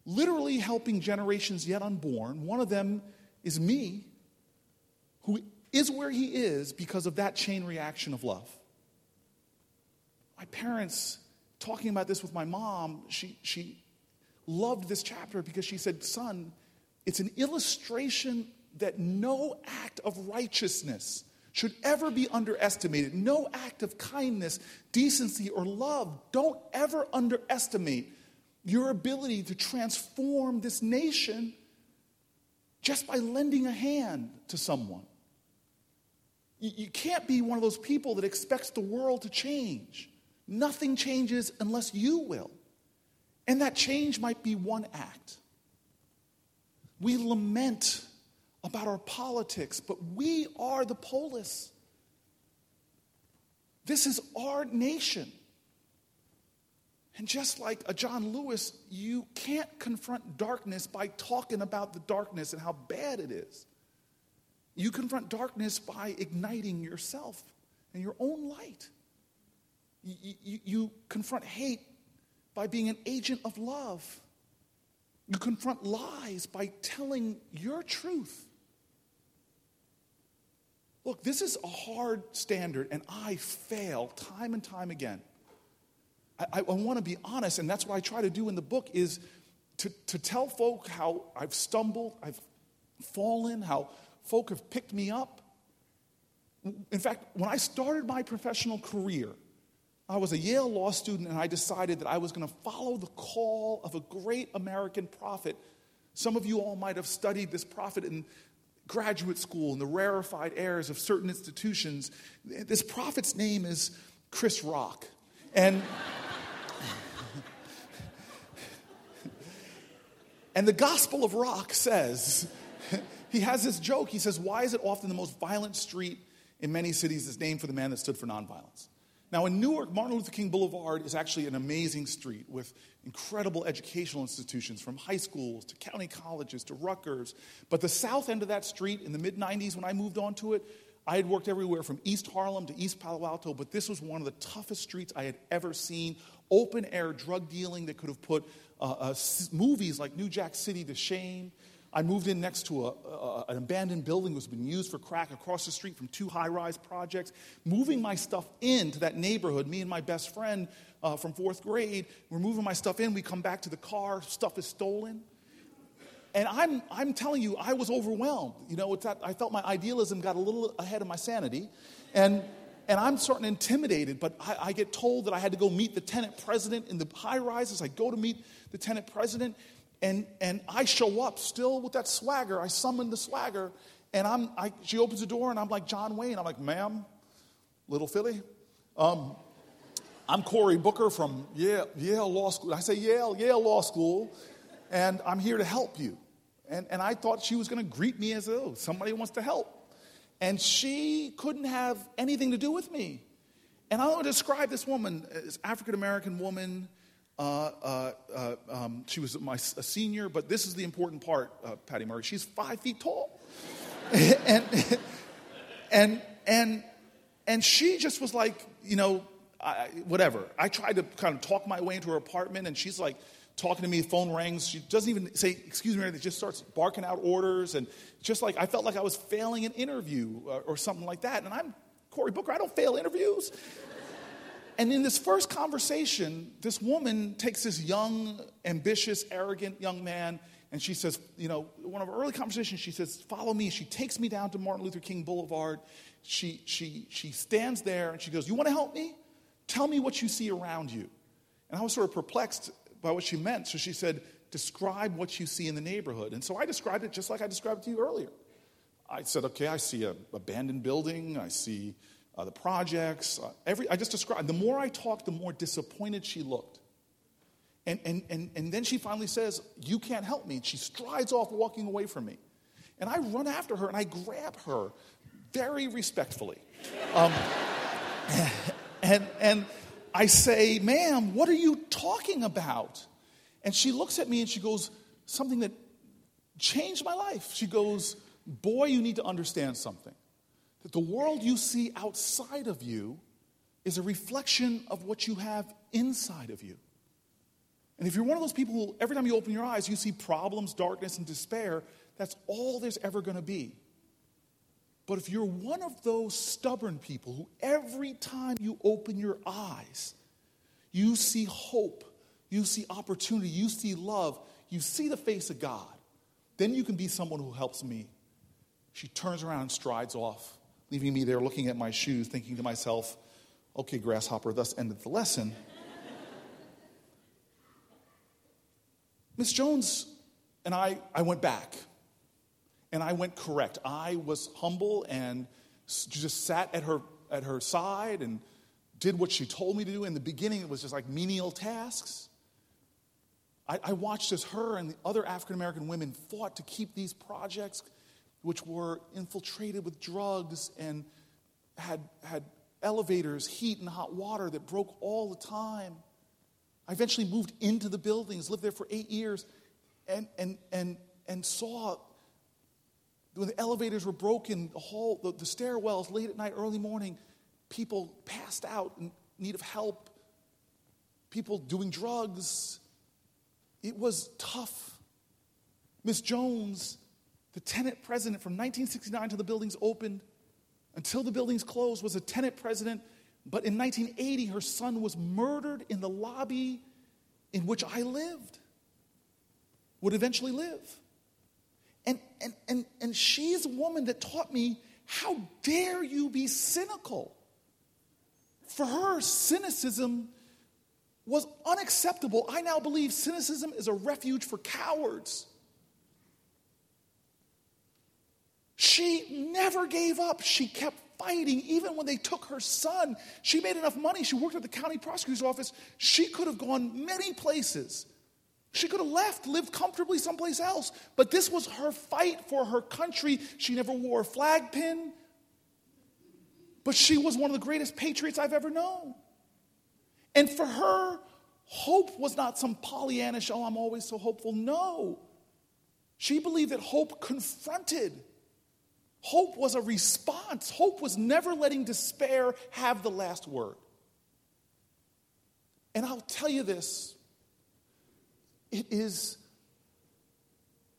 literally helping generations yet unborn. One of them is me, who is where he is because of that chain reaction of love. My parents, talking about this with my mom, she, she loved this chapter because she said, Son, it's an illustration that no act of righteousness should ever be underestimated. No act of kindness, decency, or love. Don't ever underestimate your ability to transform this nation just by lending a hand to someone. You, can't be one of those people that expects the world to change. Nothing changes unless you will. And that change might be one act. We lament about our politics, but we are the polis. This is our nation. And just like a John Lewis, you can't confront darkness by talking about the darkness and how bad it is. You confront darkness by igniting yourself and your own light. You, you, you confront hate by being an agent of love. You confront lies by telling your truth. Look, this is a hard standard, and I fail time and time again. I, I, want to be honest, and that's what I try to do in the book is to, to tell folk how I've stumbled, I've fallen, how folk have picked me up. In fact, when I started my professional career, I was a Yale law student and I decided that I was going to follow the call of a great American prophet. Some of you all might have studied this prophet in graduate school and the rarefied airs of certain institutions. This prophet's name is Chris Rock. And, and the Gospel of Rock says, [LAUGHS] he has this joke. He says, Why is it often the most violent street in many cities is named for the man that stood for nonviolence? Now, in Newark, Martin Luther King Boulevard is actually an amazing street with incredible educational institutions from high schools to county colleges to Rutgers. But the south end of that street in the mid 90s, when I moved onto it, I had worked everywhere from East Harlem to East Palo Alto, but this was one of the toughest streets I had ever seen. Open air drug dealing that could have put uh, uh, movies like New Jack City to shame. I moved in next to a, a, an abandoned building that was being used for crack across the street from two high rise projects. Moving my stuff into that neighborhood, me and my best friend uh, from fourth grade, we're moving my stuff in. We come back to the car, stuff is stolen. And I'm, I'm telling you, I was overwhelmed. You know, that, I felt my idealism got a little ahead of my sanity. And, and I'm starting intimidated, but I, I get told that I had to go meet the tenant president in the high rises. I go to meet tenant president, and, and I show up still with that swagger. I summon the swagger. And I'm, I, she opens the door and I'm like, John Wayne. I'm like, ma'am, little Philly. Um, I'm Cory Booker from Yale, Yale Law School. I say Yale, Yale Law School. And I'm here to help you. And, and I thought she was going to greet me as, oh, somebody wants to help. And she couldn't have anything to do with me. And I want to describe this woman, this African American woman uh, uh, uh, um, she was my, a senior, but this is the important part, uh, Patty Murray. She's five feet tall. [LAUGHS] and, and, and, and she just was like, you know, I, whatever. I tried to kind of talk my way into her apartment, and she's like talking to me, phone rings. She doesn't even say, excuse me, anything, just starts barking out orders. And just like, I felt like I was failing an interview or, or something like that. And I'm Cory Booker, I don't fail interviews. And in this first conversation, this woman takes this young, ambitious, arrogant young man, and she says, you know, one of our early conversations, she says, follow me. She takes me down to Martin Luther King Boulevard. She, she, she stands there and she goes, You want to help me? Tell me what you see around you. And I was sort of perplexed by what she meant. So she said, Describe what you see in the neighborhood. And so I described it just like I described it to you earlier. I said, Okay, I see an abandoned building. I see uh, the projects. Uh, every, I just described. The more I talked, the more disappointed she looked. And, and, and, and then she finally says, You can't help me. And she strides off, walking away from me. And I run after her and I grab her very respectfully. Um, [LAUGHS] and, and I say, Ma'am, what are you talking about? And she looks at me and she goes, Something that changed my life. She goes, Boy, you need to understand something that the world you see outside of you is a reflection of what you have inside of you. And if you're one of those people who, every time you open your eyes, you see problems, darkness, and despair, that's all there's ever going to be. But if you're one of those stubborn people who, every time you open your eyes, you see hope, you see opportunity, you see love, you see the face of God, then you can be someone who helps me. She turns around and strides off leaving me there looking at my shoes, thinking to myself, okay, grasshopper, thus ended the lesson. [LAUGHS] Miss Jones and I, I went back and I went correct. I was humble and just sat at her, at her side and did what she told me to do. In the beginning, it was just like menial tasks. I, I watched as her and the other African American women fought to keep these projects which were infiltrated with drugs and had, had elevators, heat, and hot water that broke all the time. I eventually moved into the buildings, lived there for eight years, and, and, and, and saw when the elevators were broken, the, hall, the, the stairwells, late at night, early morning, people passed out in need of help, people doing drugs. It was tough. Miss Jones the tenant president from 1969 until the buildings opened, until the buildings closed, was a tenant president. But in 1980, her son was murdered in the lobby in which I lived, would eventually live. And, and, and, and she is a woman that taught me how dare you be cynical? For her, cynicism was unacceptable. I now believe cynicism is a refuge for cowards. She never gave up. She kept fighting. Even when they took her son, she made enough money. She worked at the county prosecutor's office. She could have gone many places. She could have left, lived comfortably someplace else. But this was her fight for her country. She never wore a flag pin. But she was one of the greatest patriots I've ever known. And for her, hope was not some Pollyannish, oh, I'm always so hopeful. No. She believed that hope confronted. Hope was a response. Hope was never letting despair have the last word. And I'll tell you this it is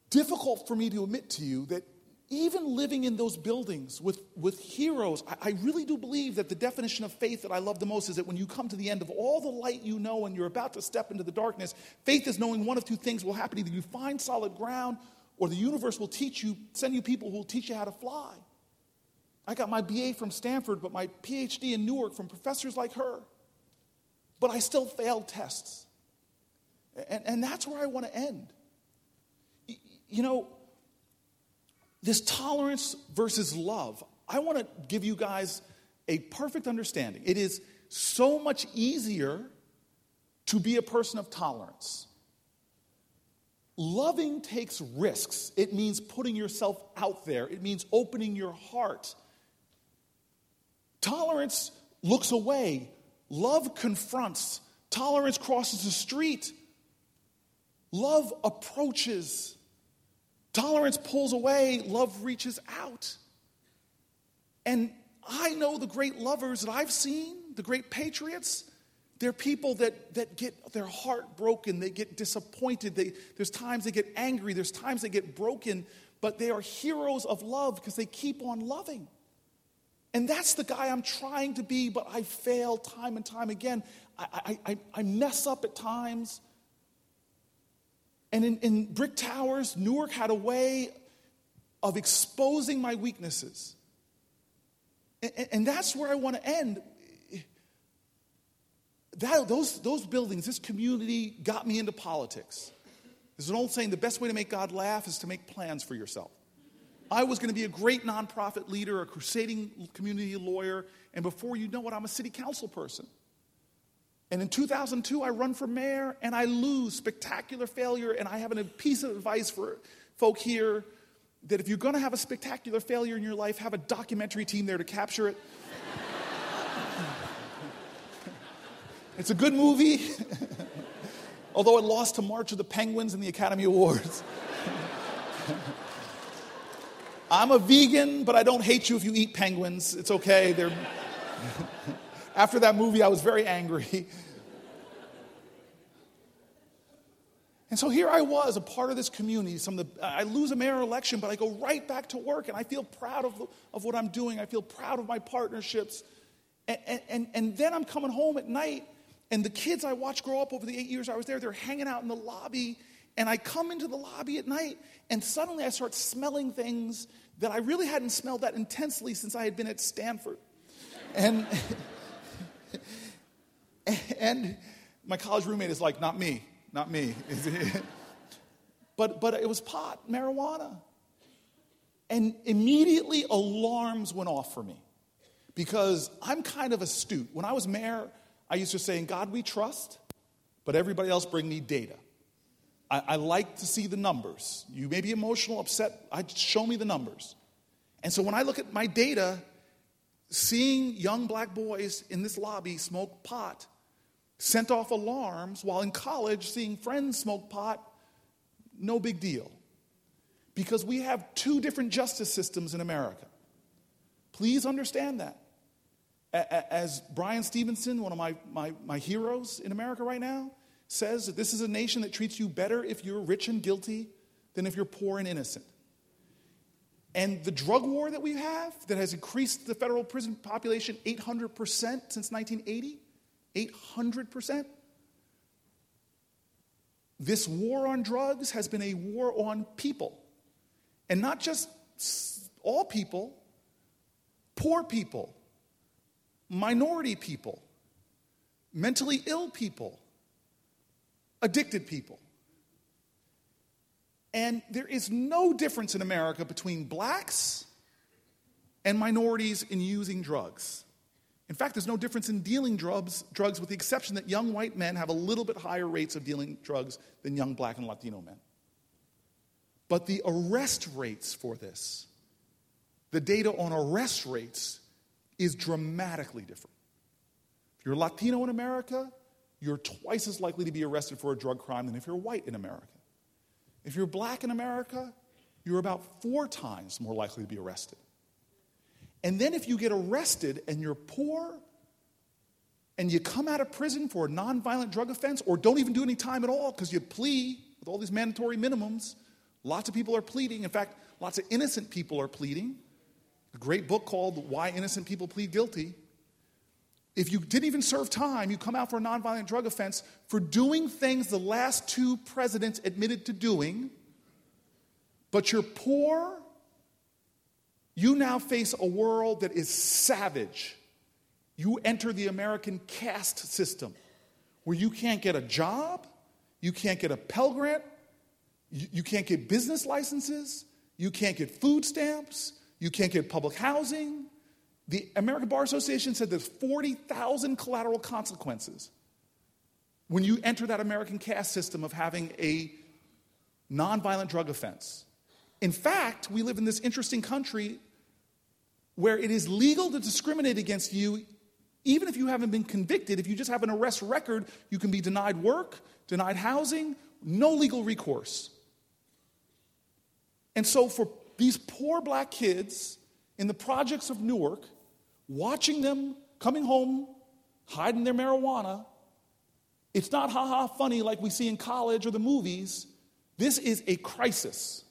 difficult for me to admit to you that even living in those buildings with, with heroes, I, I, really do believe that the definition of faith that I love the most is that when you come to the end of all the light you know and you're about to step into the darkness, faith is knowing one of two things will happen. Either you find solid ground or the universe will teach you, send you people who will teach you how to fly. I got my BA from Stanford, but my PhD in Newark from professors like her. But I still failed tests. And, and that's where I want to end. You know, this tolerance versus love, I want to give you guys a perfect understanding. It is so much easier to be a person of tolerance. Loving takes risks. It means putting yourself out there, it means opening your heart. Tolerance looks away, love confronts, tolerance crosses the street, love approaches. Tolerance pulls away, love reaches out. And I know the great lovers that I've seen, the great patriots, they're people that, that get their heart broken, they get disappointed, they, there's times they get angry, there's times they get broken, but they are heroes of love because they keep on loving. And that's the guy I'm trying to be, but I fail time and time again. I, I, I mess up at times. And in, in Brick Towers, Newark had a way of exposing my weaknesses. And, and that's where I want to end. That, those, those buildings, this community got me into politics. There's an old saying the best way to make God laugh is to make plans for yourself. I was going to be a great nonprofit leader, a crusading community lawyer, and before you know it, I'm a city council person. And in 2002, I run for mayor and I lose, spectacular failure. And I have a piece of advice for folk here that if you're going to have a spectacular failure in your life, have a documentary team there to capture it. It's a good movie, [LAUGHS] although it lost to March of the Penguins in the Academy Awards. [LAUGHS] I'm a vegan, but I don't hate you if you eat penguins. It's okay. They're. [LAUGHS] After that movie, I was very angry. And so here I was, a part of this community. Some of the, I lose a mayor election, but I go right back to work, and I feel proud of, of what I'm doing. I feel proud of my partnerships. And, and, and then I'm coming home at night, and the kids I watched grow up over the eight years I was there, they're hanging out in the lobby. And I come into the lobby at night, and suddenly I start smelling things that I really hadn't smelled that intensely since I had been at Stanford. And. [LAUGHS] And my college roommate is like, not me, not me. [LAUGHS] but, but it was pot, marijuana. And immediately alarms went off for me because I'm kind of astute. When I was mayor, I used to say, in God we trust, but everybody else bring me data. I, I like to see the numbers. You may be emotional, upset, I, show me the numbers. And so when I look at my data, seeing young black boys in this lobby smoke pot sent off alarms while in college seeing friends smoke pot, no big deal. Because we have two different justice systems in America. Please understand that. As Bryan Stevenson, one of my, my, my heroes in America right now, says that this is a nation that treats you better if you're rich and guilty than if you're poor and innocent. And the drug war that we have, that has increased the federal prison population 800% since 1980, 800%. This war on drugs has been a war on people. And not just all people, poor people, minority people, mentally ill people, addicted people. And there is no difference in America between blacks and minorities in using drugs. In fact, there's no difference in dealing drugs, drugs with the exception that young white men have a little bit higher rates of dealing drugs than young black and Latino men. But the arrest rates for this, the data on arrest rates, is dramatically different. If you're Latino in America, you're twice as likely to be arrested for a drug crime than if you're white in America. If you're black in America, you're about four times more likely to be arrested. And then if you get arrested and you're poor and you come out of prison for a nonviolent drug offense or don't even do any time at all because you plea with all these mandatory minimums, lots of people are pleading. In fact, lots of innocent people are pleading. A great book called Why Innocent People Plead Guilty. If you didn't even serve time, you come out for a nonviolent drug offense for doing things the last two presidents admitted to doing, but you're poor you now face a world that is savage. You enter the American caste system where you can't get a job, you can't get a Pell Grant, you, you can't get business licenses, you can't get food stamps, you can't get public housing. The American Bar Association said there's 40,000 collateral consequences when you enter that American caste system of having a nonviolent drug offense. In fact, we live in this interesting country where it is legal to discriminate against you even if you haven't been convicted. If you just have an arrest record, you can be denied work, denied housing, no legal recourse. And so, for these poor black kids in the projects of Newark, watching them coming home, hiding their marijuana, it's not ha ha funny like we see in college or the movies. This is a crisis.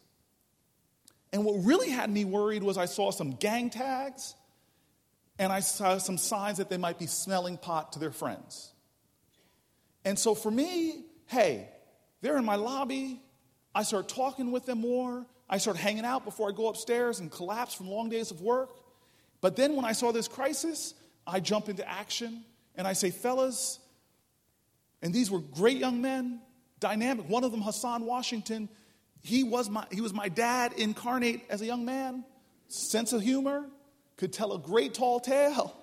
And what really had me worried was I saw some gang tags and I saw some signs that they might be smelling pot to their friends. And so for me, hey, they're in my lobby. I start talking with them more. I start hanging out before I go upstairs and collapse from long days of work. But then when I saw this crisis, I jump into action and I say, fellas, and these were great young men, dynamic. One of them, Hassan Washington, he was my, he was my dad incarnate as a young man. Sense of humor, could tell a great tall tale.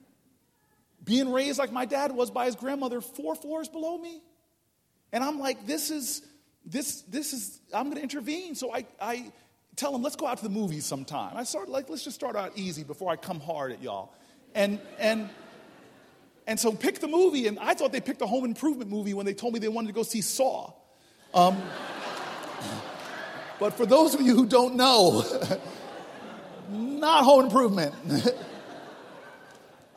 [LAUGHS] Being raised like my dad was by his grandmother four floors below me. And I'm like, this is, this, this is, I'm going to intervene. So I, I tell him, let's go out to the movies sometime. I start like, let's just start out easy before I come hard at y'all. And, and, and so pick the movie. And I thought they picked a home improvement movie when they told me they wanted to go see Saw. Um, [LAUGHS] but for those of you who don't know, [LAUGHS] not home improvement. [LAUGHS]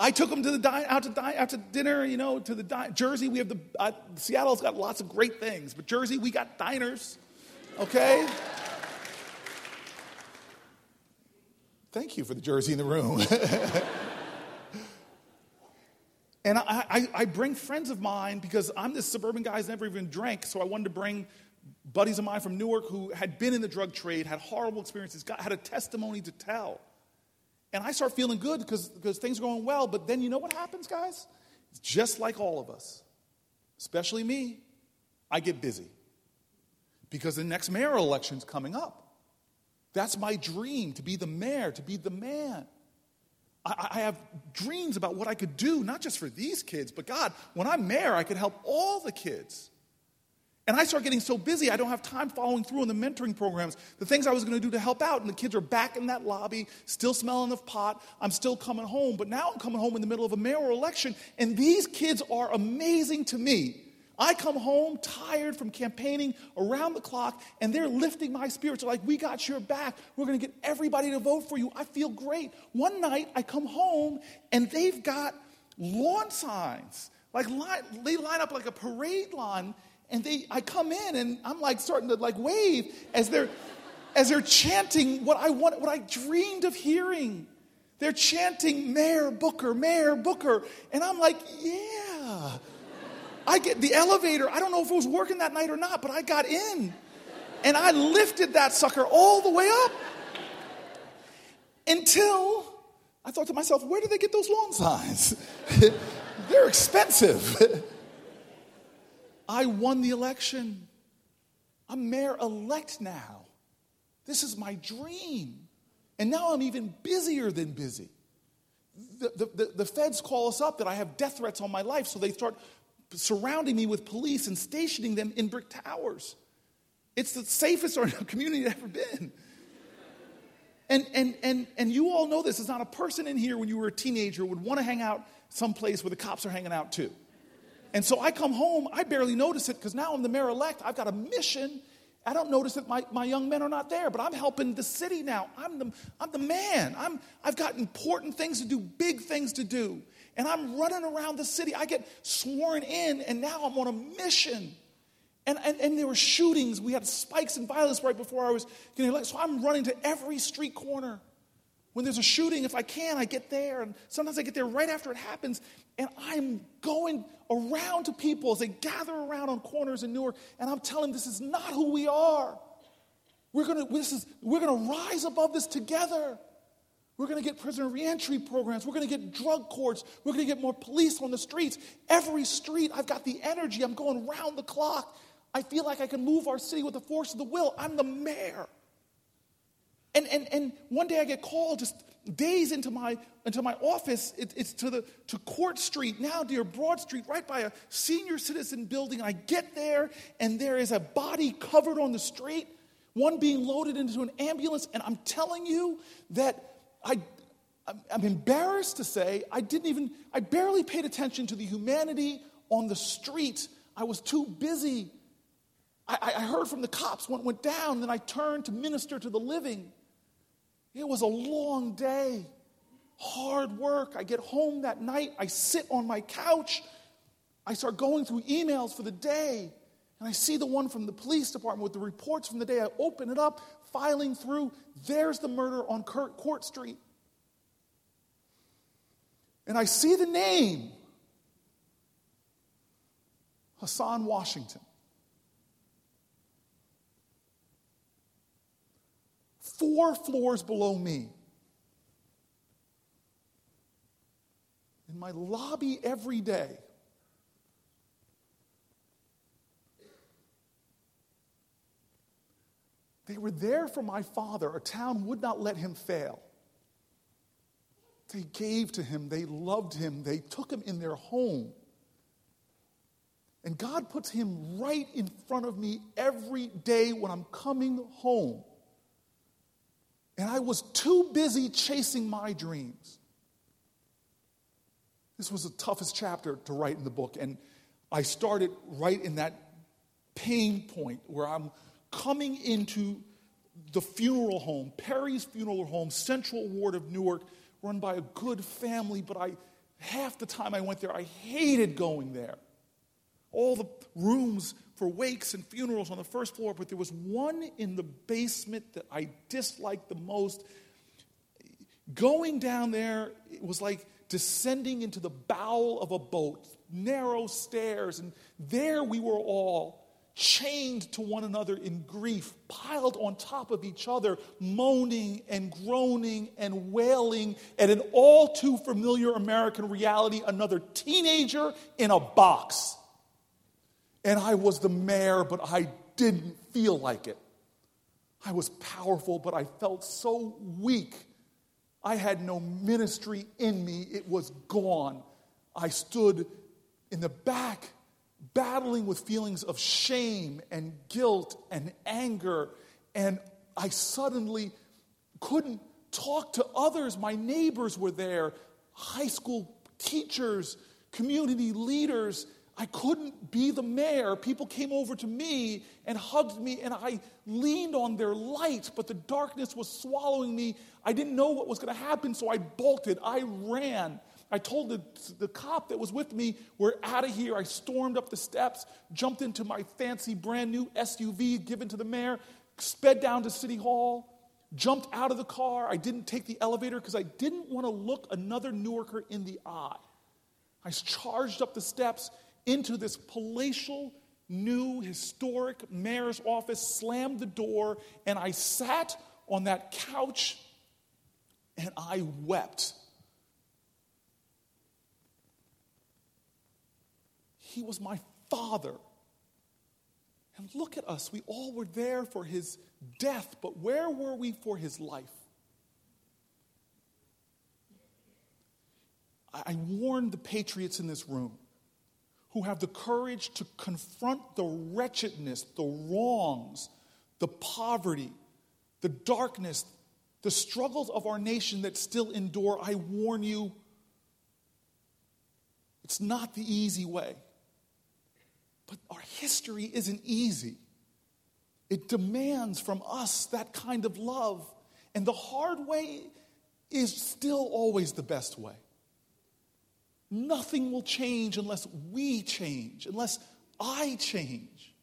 I took them to the dine, out to dine, out to dinner, you know, to the dine. Jersey. We have the uh, Seattle's got lots of great things, but Jersey, we got diners. Okay. Thank you for the Jersey in the room. [LAUGHS] and I, I, I, bring friends of mine because I'm this suburban guy who's never even drank, so I wanted to bring buddies of mine from Newark who had been in the drug trade, had horrible experiences, got, had a testimony to tell. And I start feeling good because, things are going well. But then you know what happens, guys? It's just like all of us, especially me. I get busy because the next mayoral election is coming up. That's my dream to be the mayor, to be the man. I, I have dreams about what I could do, not just for these kids, but God, when I'm mayor, I could help all the kids. And I start getting so busy, I don't have time following through on the mentoring programs, the things I was going to do to help out. And the kids are back in that lobby, still smelling of pot. I'm still coming home. But now I'm coming home in the middle of a mayoral election, and these kids are amazing to me. I come home tired from campaigning around the clock, and they're lifting my spirits. They're like, We got your back. We're going to get everybody to vote for you. I feel great. One night, I come home, and they've got lawn signs. Like, they line up like a parade line and they, I come in and I'm like starting to like wave as they're, as they're chanting what I want, what I dreamed of hearing. They're chanting Mayor Booker, Mayor Booker. And I'm like, yeah. I get the elevator. I don't know if it was working that night or not, but I got in. And I lifted that sucker all the way up. Until I thought to myself, where do they get those lawn signs? [LAUGHS] They're expensive. [LAUGHS] I won the election. I'm mayor elect now. This is my dream. And now I'm even busier than busy. The, the, the, the feds call us up that I have death threats on my life, so they start surrounding me with police and stationing them in brick towers. It's the safest [LAUGHS] our community has ever been. And, and, and, and you all know this. There's not a person in here when you were a teenager would want to hang out someplace where the cops are hanging out too. And so I come home, I barely notice it because now I'm the mayor elect. I've got a mission. I don't notice that my, my young men are not there, but I'm helping the city now. I'm the, I'm the man. I'm, I've got important things to do, big things to do. And I'm running around the city. I get sworn in, and now I'm on a mission. And, and, and there were shootings. We had spikes in violence right before I was getting elected. So I'm running to every street corner. When there's a shooting, if I can, I get there. And sometimes I get there right after it happens. And I'm going around to people as they gather around on corners in Newark. And I'm telling them this is not who we are. We're going to, this is, we're going to rise above this together. We're going to get prisoner reentry programs. We're going to get drug courts. We're going to get more police on the streets. Every street, I've got the energy. I'm going round the clock. I feel like I can move our city with the force of the will. I'm the mayor. And, and, and one day I get called just days into my, into my office. It, it's to, the, to Court Street, now near Broad Street, right by a senior citizen building. I get there, and there is a body covered on the street, one being loaded into an ambulance. And I'm telling you that I, I'm embarrassed to say I didn't even, I barely paid attention to the humanity on the street. I was too busy. I, I heard from the cops when it went down, then I turned to minister to the living. It was a long day, hard work. I get home that night, I sit on my couch, I start going through emails for the day, and I see the one from the police department with the reports from the day. I open it up, filing through. There's the murder on Court Street. And I see the name Hassan Washington. Four floors below me. In my lobby every day. They were there for my father. A town would not let him fail. They gave to him, they loved him, they took him in their home. And God puts him right in front of me every day when I'm coming home. And I was too busy chasing my dreams. This was the toughest chapter to write in the book. And I started right in that pain point where I'm coming into the funeral home, Perry's funeral home, Central Ward of Newark, run by a good family, but I half the time I went there, I hated going there. All the rooms for wakes and funerals on the first floor, but there was one in the basement that I disliked the most. Going down there, it was like descending into the bowel of a boat, narrow stairs, and there we were all chained to one another in grief, piled on top of each other, moaning and groaning and wailing at an all too familiar American reality another teenager in a box. And I was the mayor, but I didn't feel like it. I was powerful, but I felt so weak. I had no ministry in me, it was gone. I stood in the back, battling with feelings of shame and guilt and anger, and I suddenly couldn't talk to others. My neighbors were there, high school teachers, community leaders, I couldn't be the mayor. People came over to me and hugged me, and I leaned on their light, but the darkness was swallowing me. I didn't know what was going to happen, so I bolted. I ran. I told the, the cop that was with me, We're out of here. I stormed up the steps, jumped into my fancy brand new SUV given to the mayor, sped down to City Hall, jumped out of the car. I didn't take the elevator because I didn't want to look another Newarker in the eye. I charged up the steps into this palatial, new, historic mayor's office, slammed the door, and I sat on that couch and I wept. He was my father. And look at us. We all were there for his death, but where were we for his life? I warned the patriots in this room who have the courage to confront the wretchedness, the wrongs, the poverty, the darkness, the struggles of our nation that still endure. I warn you, it's not the easy way. But our history isn't easy. It demands from us that kind of love. And the hard way is still always the best way. Nothing will change unless we change, unless I change.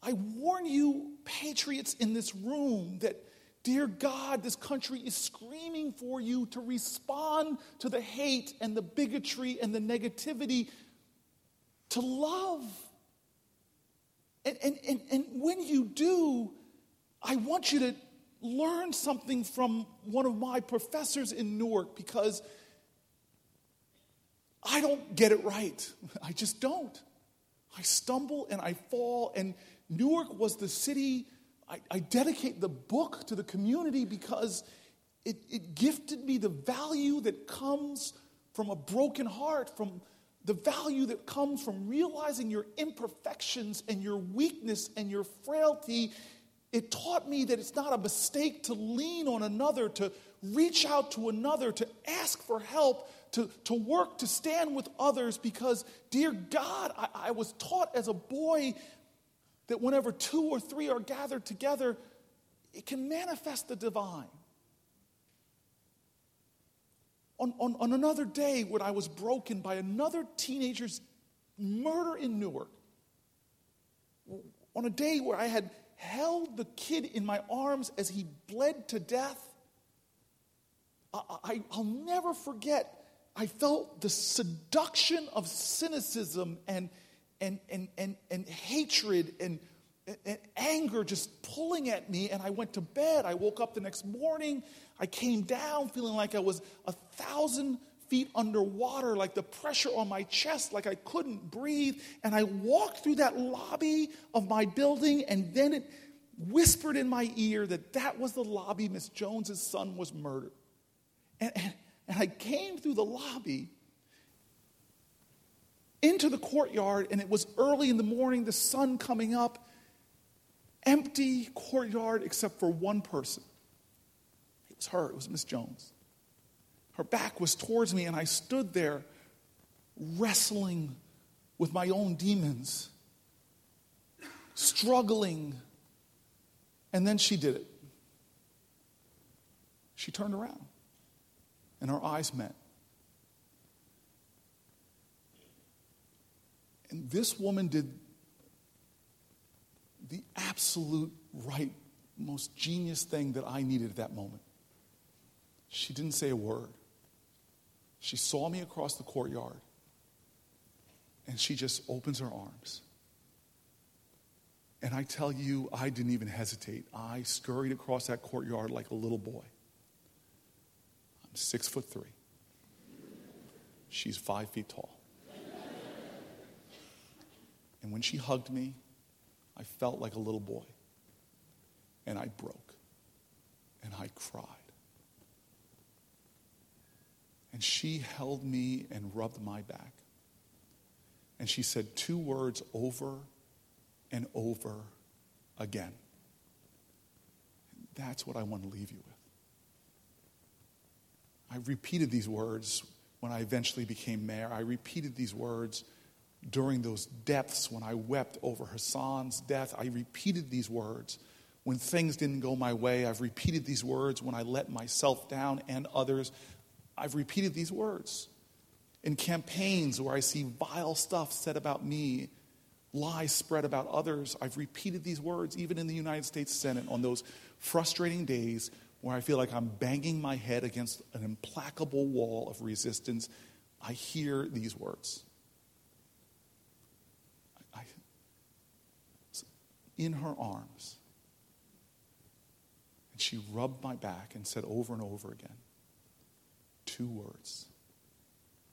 I warn you, patriots in this room, that, dear God, this country is screaming for you to respond to the hate and the bigotry and the negativity, to love. And, and, and, and when you do, I want you to learn something from one of my professors in Newark because I don't get it right. [LAUGHS] I just don't. I stumble and I fall. And Newark was the city, I, I dedicate the book to the community because it, it gifted me the value that comes from a broken heart, from the value that comes from realizing your imperfections and your weakness and your frailty. It taught me that it's not a mistake to lean on another, to reach out to another, to ask for help, to, to work, to stand with others because, dear God, I, I was taught as a boy that whenever two or three are gathered together, it can manifest the divine. On, on, on another day when I was broken by another teenager's murder in Newark, on a day where I had held the kid in my arms as he bled to death, I, will never forget I felt the seduction of cynicism and, and, and, and, and hatred and, and anger just pulling at me. And I went to bed. I woke up the next morning. I came down feeling like I was a thousand feet underwater, like the pressure on my chest, like I couldn't breathe. And I walked through that lobby of my building, and then it whispered in my ear that that was the lobby Miss Jones's son was murdered. And, and, and I came through the lobby into the courtyard, and it was early in the morning, the sun coming up. Empty courtyard except for one person. It was her, it was Miss Jones. Her back was towards me, and I stood there wrestling with my own demons, struggling. And then she did it. She turned around and our eyes met. And this woman did the absolute right, most genius thing that I needed at that moment. She didn't say a word. She saw me across the courtyard and she just opens her arms. And I tell you, I didn't even hesitate. I scurried across that courtyard like a little boy six foot three. She's five feet tall. And when she hugged me, I felt like a little boy. And I broke. And I cried. And she held me and rubbed my back. And she said two words over and over again. That's what I want to leave you with. I repeated these words when I eventually became mayor. I repeated these words during those depths when I wept over Hassan's death. I repeated these words when things didn't go my way. I've repeated these words when I let myself down and others. I've repeated these words in campaigns where I see vile stuff said about me, lies spread about others. I've repeated these words even in the United States Senate on those frustrating days where I feel like I'm banging my head against an implacable wall of resistance, I hear these words. I, I, in her arms. And she rubbed my back and said over and over again two words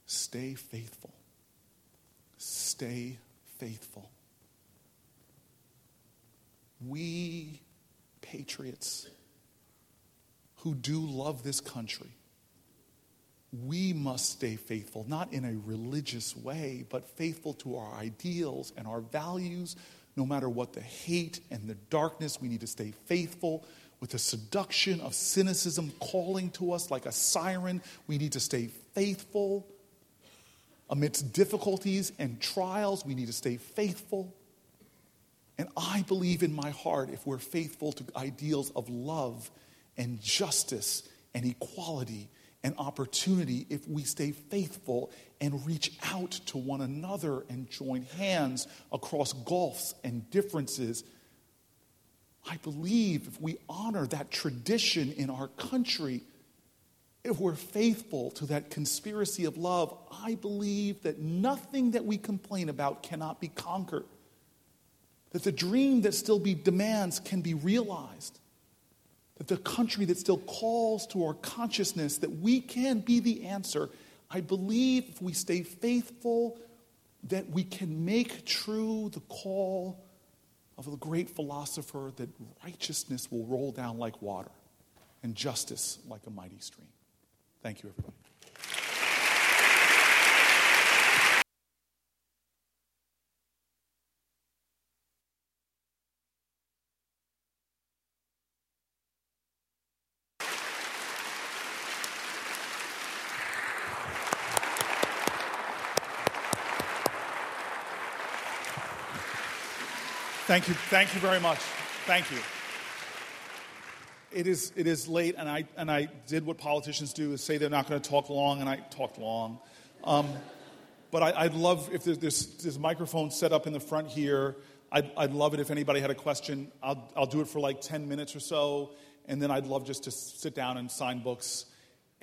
Stay faithful. Stay faithful. We patriots who do love this country we must stay faithful, not in a religious way, but faithful to our ideals and our values. No matter what the hate and the darkness, we need to stay faithful. With the seduction of cynicism calling to us like a siren, we need to stay faithful. Amidst difficulties and trials, we need to stay faithful. And I believe in my heart if we're faithful to ideals of love and justice and equality and opportunity, if we stay faithful and reach out to one another and join hands across gulfs and differences. I believe if we honor that tradition in our country, if we're faithful to that conspiracy of love, I believe that nothing that we complain about cannot be conquered. That the dream that still be demands can be realized. The country that still calls to our consciousness that we can be the answer. I believe if we stay faithful, that we can make true the call of the great philosopher that righteousness will roll down like water and justice like a mighty stream. Thank you, everybody. Thank you. Thank you very much. Thank you it is, it is late, and I, and I did what politicians do is say they're not going to talk long, and I talked long. Um, but I, would love if there's this, this microphone set up in the front here. I'd, I'd love it if anybody had a question. I'll, I'll do it for like 10 minutes or so, and then I'd love just to sit down and sign books.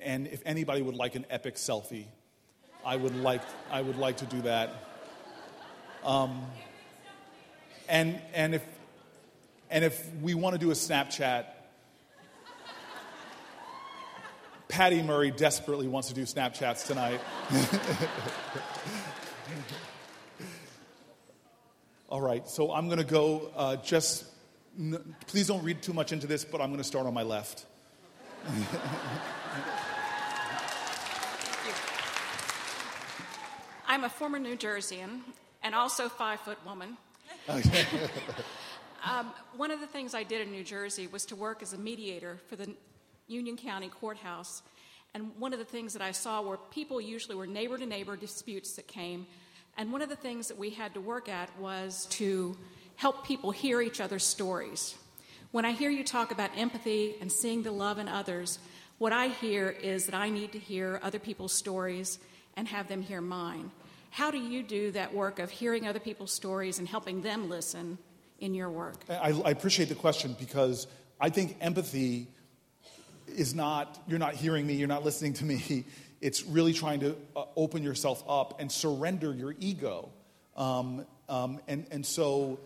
And if anybody would like an epic selfie, I would like, I would like to do that. Um, and, and, if, and if we want to do a Snapchat, Patty Murray desperately wants to do Snapchats tonight. [LAUGHS] All right, so I'm going to go uh, just, n- please don't read too much into this, but I'm going to start on my left. I'm a former New Jerseyan and also five foot woman. Um, one of the things I did in New Jersey was to work as a mediator for the Union County Courthouse. And one of the things that I saw were people usually were neighbor to neighbor disputes that came. And one of the things that we had to work at was to help people hear each other's stories. When I hear you talk about empathy and seeing the love in others, what I hear is that I need to hear other people's stories and have them hear mine. How do you do that work of hearing other people's stories and helping them listen in your work? I, I appreciate the question because I think empathy is not, you're not hearing me, you're not listening to me. [LAUGHS] It's really trying to uh, open yourself up and surrender your ego. Um, um, and, and so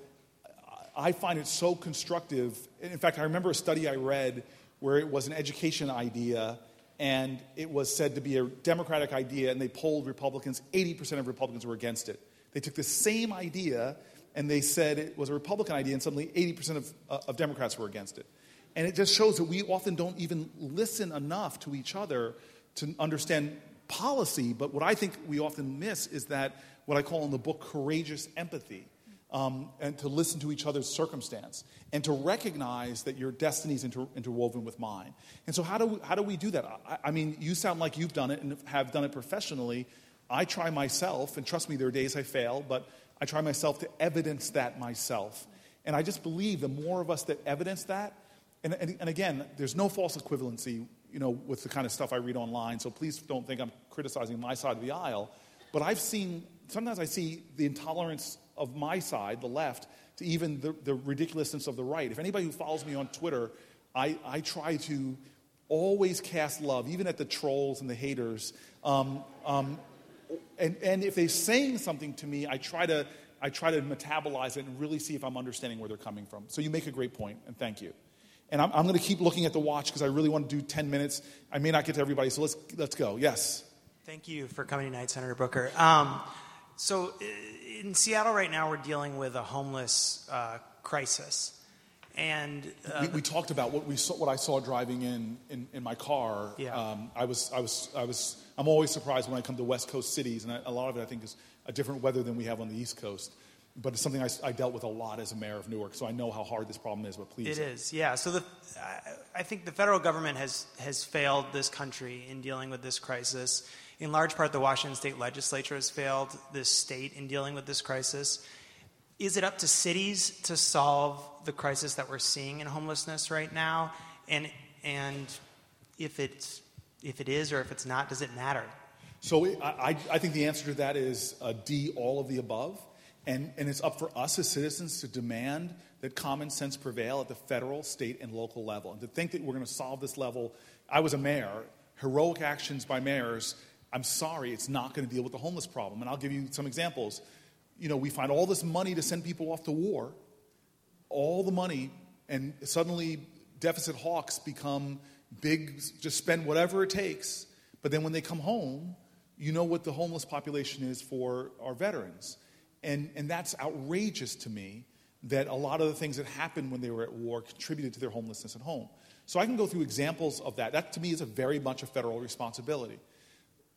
I find it so constructive. In fact, I remember a study I read where it was an education idea and it was said to be a Democratic idea, and they polled Republicans. 80% of Republicans were against it. They took the same idea and they said it was a Republican idea, and suddenly 80% of, uh, of Democrats were against it. And it just shows that we often don't even listen enough to each other to understand policy. But what I think we often miss is that what I call in the book courageous empathy. Um, and to listen to each other's circumstance and to recognize that your destiny is inter- interwoven with mine. And so, how do we, how do we do that? I, I, mean, you sound like you've done it and have done it professionally. I try myself, and trust me, there are days I fail, but I try myself to evidence that myself. And I just believe the more of us that evidence that, and, and, and, again, there's no false equivalency, you know, with the kind of stuff I read online. So please don't think I'm criticizing my side of the aisle. But I've seen sometimes I see the intolerance of my side, the left, to even the, the ridiculousness of the right. If anybody who follows me on Twitter, I, I try to always cast love, even at the trolls and the haters. Um, um, and, and if they're saying something to me, I try to I try to metabolize it and really see if I'm understanding where they're coming from. So you make a great point, and thank you. And I'm, I'm going to keep looking at the watch because I really want to do 10 minutes. I may not get to everybody, so let's, let's go. Yes. Thank you for coming tonight, Senator Booker. Um, so, in Seattle right now, we're dealing with a homeless uh, crisis. And uh, we, we, talked about what we saw, what I saw driving in in, in my car. Yeah. Um, I was I was I was I'm always surprised when I come to West Coast cities, and I, a lot of it I think is a different weather than we have on the East Coast. But it's something I, I, dealt with a lot as a mayor of Newark, so I know how hard this problem is. But please, it is. Yeah. So the, I think the federal government has has failed this country in dealing with this crisis. In large part, the Washington State Legislature has failed this state in dealing with this crisis. Is it up to cities to solve the crisis that we're seeing in homelessness right now? And and if it's if it is or if it's not, does it matter? So I, I think the answer to that is D, all of the above. And, and it's up for us as citizens to demand that common sense prevail at the federal, state, and local level. And to think that we're going to solve this level, I was a mayor, heroic actions by mayors, I'm sorry, it's not going to deal with the homeless problem. And I'll give you some examples. You know, we find all this money to send people off to war, all the money, and suddenly deficit hawks become big, just spend whatever it takes. But then when they come home, you know what the homeless population is for our veterans. And, and that's outrageous to me that a lot of the things that happened when they were at war contributed to their homelessness at home. So I can go through examples of that. That to me is a very much a federal responsibility.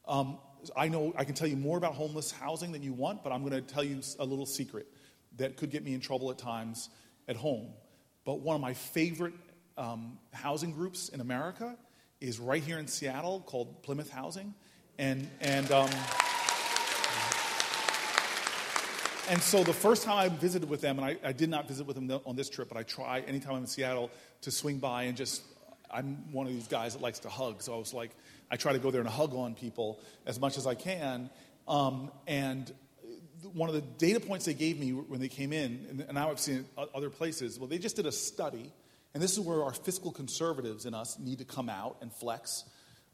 Um, I know I can tell you more about homeless housing than you want, but I'm going to tell you a little secret that could get me in trouble at times at home. But one of my favorite um, housing groups in America is right here in Seattle called Plymouth Housing. And, and um, and so the first time I visited with them, and I, I, did not visit with them on this trip, but I try anytime I'm in Seattle to swing by and just, I'm one of these guys that likes to hug. So I was like, I try to go there and hug on people as much as I can. Um, and one of the data points they gave me when they came in, and now I've seen it other places, well, they just did a study, and this is where our fiscal conservatives in us need to come out and flex.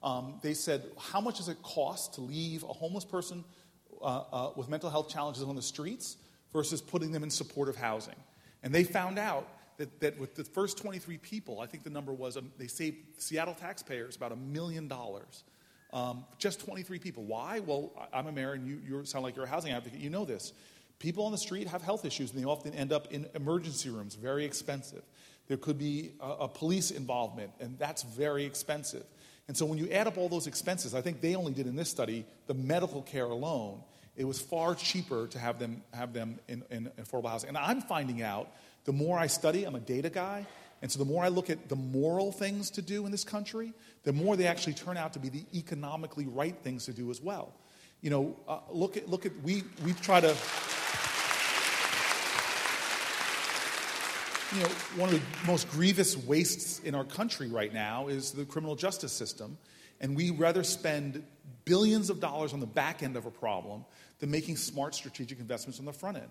Um, they said, How much does it cost to leave a homeless person uh, uh, with mental health challenges on the streets versus putting them in supportive housing. And they found out that, that with the first 23 people, I think the number was um, they saved Seattle taxpayers about a million dollars. Um, just 23 people. Why? Well, I'm a mayor and you, you sound like you're a housing advocate. You know this. People on the street have health issues and they often end up in emergency rooms, very expensive. There could be a, a police involvement, and that's very expensive. And so when you add up all those expenses, I think they only did in this study the medical care alone. It was far cheaper to have them have them in, in affordable housing. And I'm finding out the more I study, I'm a data guy, and so the more I look at the moral things to do in this country, the more they actually turn out to be the economically right things to do as well. You know, uh, look at look at we we try to. you know, one of the most grievous wastes in our country right now is the criminal justice system. And we rather spend billions of dollars on the back end of a problem than making smart strategic investments on the front end.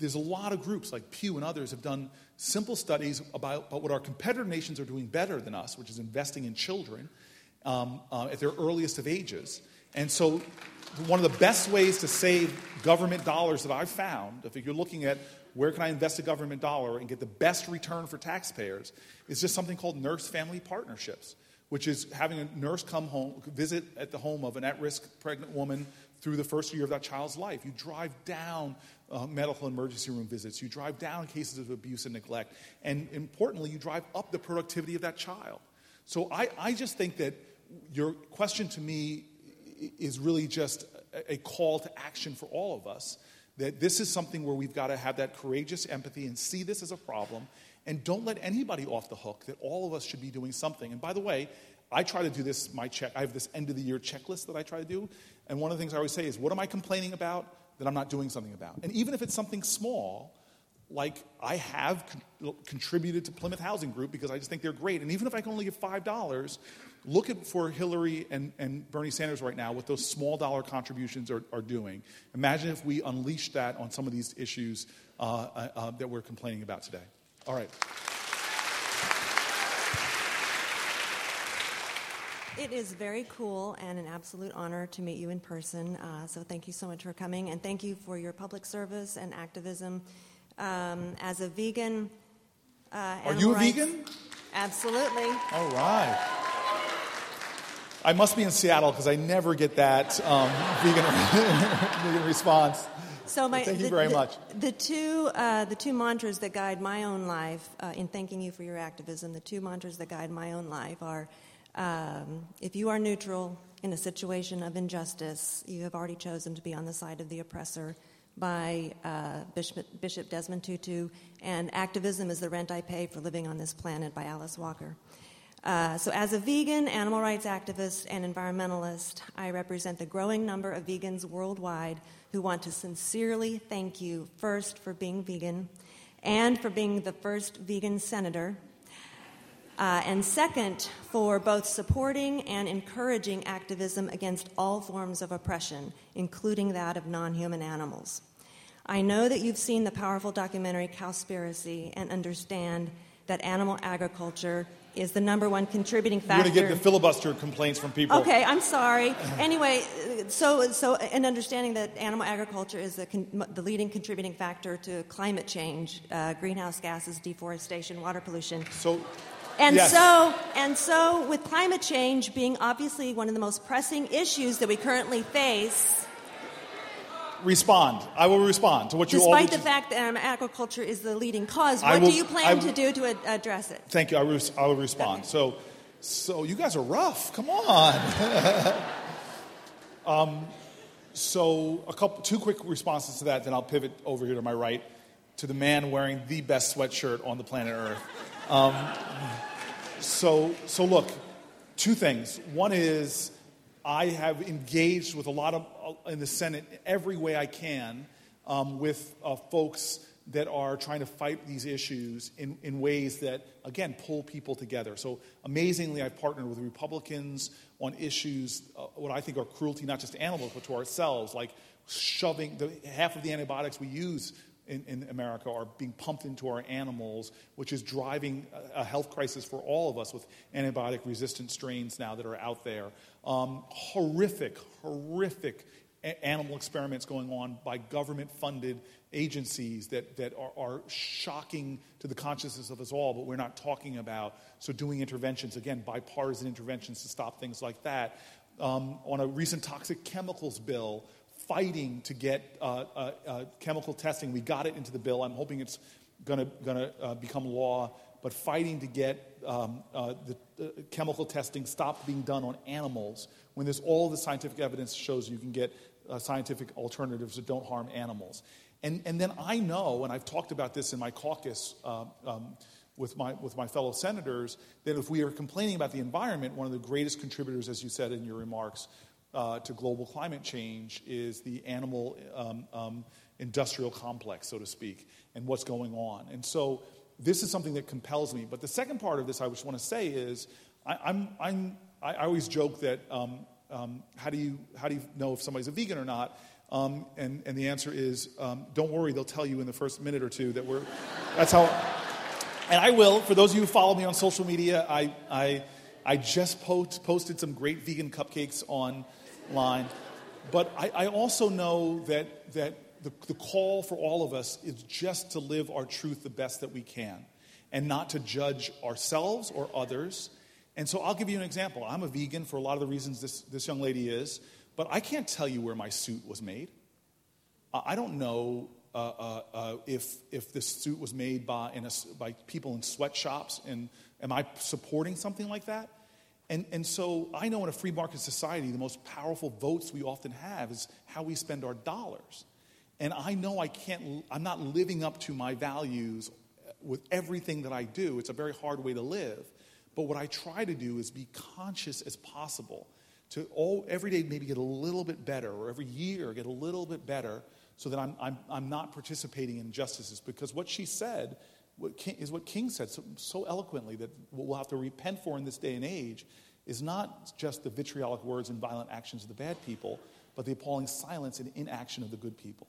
There's a lot of groups like Pew and others have done simple studies about, about what our competitor nations are doing better than us, which is investing in children um, uh, at their earliest of ages. And so, one of the best ways to save government dollars that I've found, if you're looking at where can I invest a government dollar and get the best return for taxpayers, is just something called nurse family partnerships, which is having a nurse come home, visit at the home of an at risk pregnant woman through the first year of that child's life. You drive down uh, medical emergency room visits, you drive down cases of abuse and neglect, and importantly, you drive up the productivity of that child. So I, I just think that your question to me is really just a call to action for all of us that this is something where we've got to have that courageous empathy and see this as a problem and don't let anybody off the hook that all of us should be doing something. And by the way, I try to do this, my check, I have this end of the year checklist that I try to do. And one of the things I always say is, what am I complaining about that I'm not doing something about? And even if it's something small, like I have con- contributed to Plymouth Housing Group because I just think they're great. And even if I can only give $5, Look at for Hillary and, and Bernie Sanders right now what those small dollar contributions are, are doing. Imagine if we unleashed that on some of these issues uh, uh, uh, that we're complaining about today. All right. It is very cool and an absolute honor to meet you in person. Uh, so, thank you so much for coming, and thank you for your public service and activism. Um, as a vegan, uh, are you a rights, vegan? Absolutely. All right. I must be in Seattle because I never get that um, vegan, [LAUGHS] vegan response. So my, Thank you the, very the, much. The two, uh, the two mantras that guide my own life uh, in thanking you for your activism, the two mantras that guide my own life are um, if you are neutral in a situation of injustice, you have already chosen to be on the side of the oppressor by uh, Bishop, Desmond Tutu, and activism is the rent I pay for living on this planet by Alice Walker. Uh, so, as a vegan, animal rights activist, and environmentalist, I represent the growing number of vegans worldwide who want to sincerely thank you first for being vegan and for being the first vegan senator, uh, and second for both supporting and encouraging activism against all forms of oppression, including that of non human animals. I know that you've seen the powerful documentary Cowspiracy and understand that animal agriculture is the number one contributing factor. You're going to get the filibuster complaints from people. Okay, I'm sorry. Anyway, so so and understanding that animal agriculture is the, con- the leading contributing factor to climate change, uh, greenhouse gases, deforestation, water pollution. So, And yes. so and so with climate change being obviously one of the most pressing issues that we currently face, respond. I will respond to what you all. despite the fact that animal agriculture is the leading cause, what will- do you plan will- to do to ad- address it? Thank you. I, res- I will respond. Okay. So, so you guys are rough. Come on. [LAUGHS] um, so a couple, two quick responses to that. Then I'll pivot over here to my right to the man wearing the best sweatshirt on the planet Earth. Um, so, so look, two things. One is I have engaged with a lot of uh, in the Senate every way I can um, with uh, folks that are trying to fight these issues in, in ways that, again, pull people together. So amazingly, I've partnered with Republicans on issues, uh, what I think are cruelty, not just to animals, but to ourselves, like shoving the, half of the antibiotics we use in, in America are being pumped into our animals, which is driving a, health crisis for all of us with antibiotic resistant strains now that are out there. Um, horrific, horrific a- animal experiments going on by government funded agencies that, that are, are shocking to the consciousness of us all, but we're not talking about. So, doing interventions, again, bipartisan interventions to stop things like that. Um, on a recent toxic chemicals bill, fighting to get uh, uh, uh, chemical testing. We got it into the bill. I'm hoping it's going to uh, become law, but fighting to get um, uh, the chemical testing stopped being done on animals when there's all the scientific evidence shows you can get scientific alternatives that don't harm animals. And, and then I know, and I've talked about this in my caucus um, with, my, with my fellow senators, that if we are complaining about the environment, one of the greatest contributors, as you said in your remarks, uh, to global climate change is the animal um, um, industrial complex, so to speak, and what's going on. And so this is something that compels me. But the second part of this I just want to say is I, I'm, I'm, I always joke that um, um, how, do you, how do you know if somebody's a vegan or not? Um, and, and the answer is um, don't worry, they'll tell you in the first minute or two that we're, [LAUGHS] that's how, and I will. For those of you who follow me on social media, I, I, I just post, posted some great vegan cupcakes online. But I, I also know that, that the, the call for all of us is just to live our truth the best that we can and not to judge ourselves or others. And so I'll give you an example. I'm a vegan for a lot of the reasons this, this young lady is, but I can't tell you where my suit was made. I don't know uh, uh, uh, if, if this suit was made by, a, by people in sweatshops, and am I supporting something like that? And, and so I know in a free market society, the most powerful votes we often have is how we spend our dollars. And I know I can't, I'm not living up to my values with everything that I do. It's a very hard way to live. But what I try to do is be conscious as possible to all, every day maybe get a little bit better, or every year get a little bit better, so that I'm, I'm, I'm not participating in injustices. Because what she said what King, is what King said so, so eloquently that what we'll have to repent for in this day and age is not just the vitriolic words and violent actions of the bad people, but the appalling silence and inaction of the good people.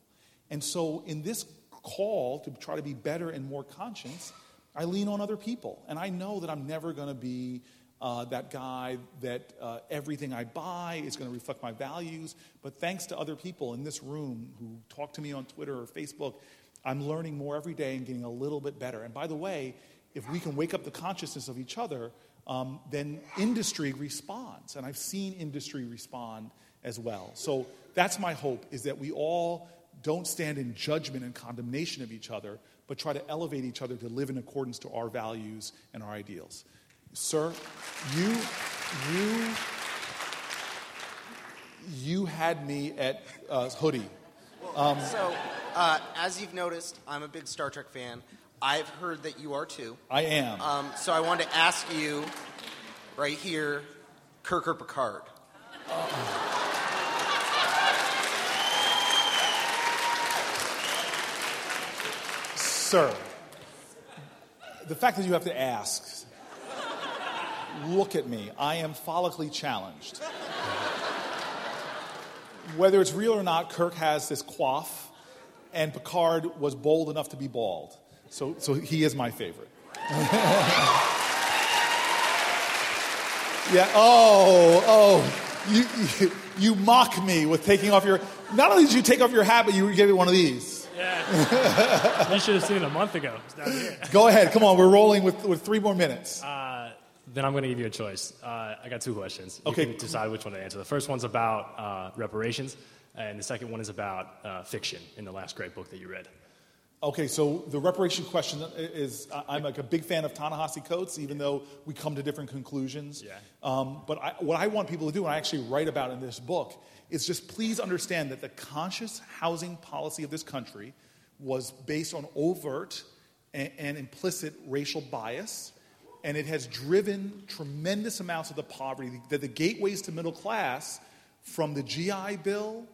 And so, in this call to try to be better and more conscious, I lean on other people. And I know that I'm never going to be uh, that guy that uh, everything I buy is going to reflect my values. But thanks to other people in this room who talk to me on Twitter or Facebook, I'm learning more every day and getting a little bit better. And by the way, if we can wake up the consciousness of each other, um, then industry responds. And I've seen industry respond as well. So that's my hope is that we all don't stand in judgment and condemnation of each other, but try to elevate each other to live in accordance to our values and our ideals. Sir, you, you, you had me at uh, hoodie. Um, so, uh, as you've noticed, I'm a big Star Trek fan. I've heard that you are too. I am. Um, so I wanted to ask you, right here, Kirk or Picard? Sir, the fact that you have to ask, look at me. I am follically challenged. Whether it's real or not, Kirk has this coif, and Picard was bold enough to be bald. So, so he is my favorite. [LAUGHS] yeah, oh, oh, you, you, you, mock me with taking off your. Not only did you take off your hat, but you gave me one of these. Yeah. [LAUGHS] you should have seen it a month ago. Go ahead, come on, we're rolling with, with three more minutes. Uh, then I'm going to give you a choice. Uh, I got two questions. You okay. can decide which one to answer. The first one's about uh, reparations, and the second one is about uh, fiction in the last great book that you read. Okay, so the reparation question is I'm like a big fan of Ta-Nehisi Coates, even though we come to different conclusions. Yeah. Um, but I, what I want people to do, and I actually write about in this book, is just please understand that the conscious housing policy of this country was based on overt and, and implicit racial bias, and it has driven tremendous amounts of the poverty, that the gateways to middle class, from the GI Bill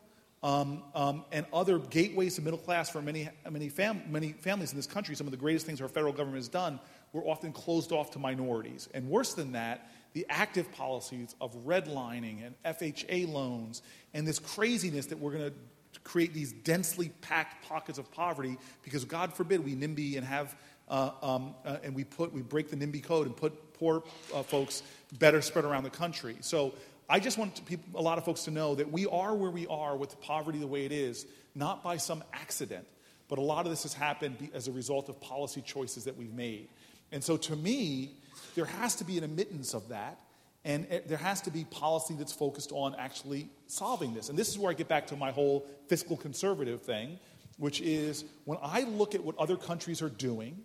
um, um, and other gateways to middle class for many, many, fam- many families in this country, some of the greatest things our federal government has done, were often closed off to minorities. And worse than that, the active policies of redlining and FHA loans and this craziness that we're going to create these densely packed pockets of poverty because, God forbid, we NIMBY and have. Uh, um, uh, and we put we break the NIMBY code and put poor uh, folks better spread around the country. So I just want people, a lot of folks to know that we are where we are with poverty the way it is, not by some accident, but a lot of this has happened as a result of policy choices that we've made. And so to me, there has to be an admittance of that, and there has to be policy that's focused on actually solving this. And this is where I get back to my whole fiscal conservative thing, which is when I look at what other countries are doing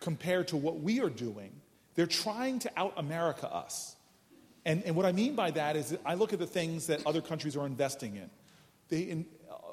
compared to what we are doing, they're trying to out America us. And, and what I mean by that is that I look at the things that other countries are investing in. They, in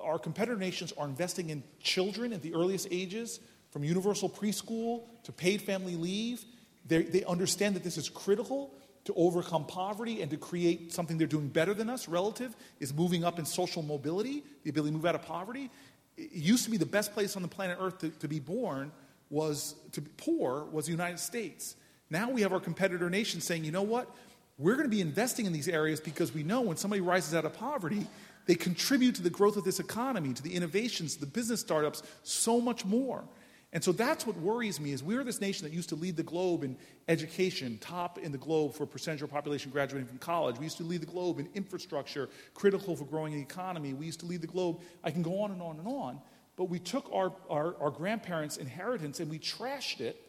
our competitor nations are investing in children at the earliest ages, from universal preschool to paid family leave. They, they understand that this is critical to overcome poverty and to create something they're doing better than us relative is moving up in social mobility, the ability to move out of poverty. It used to be the best place on the planet Earth to, to be born was to be poor was the United States. Now we have our competitor nations saying, you know what? We're going to be investing in these areas because we know when somebody rises out of poverty, they contribute to the growth of this economy, to the innovations, the business startups, so much more. And so that's what worries me is we're this nation that used to lead the globe in education, top in the globe for percentage of population graduating from college. We used to lead the globe in infrastructure, critical for growing the economy. We used to lead the globe. I can go on and on and on. But we took our, our, our grandparents' inheritance and we trashed it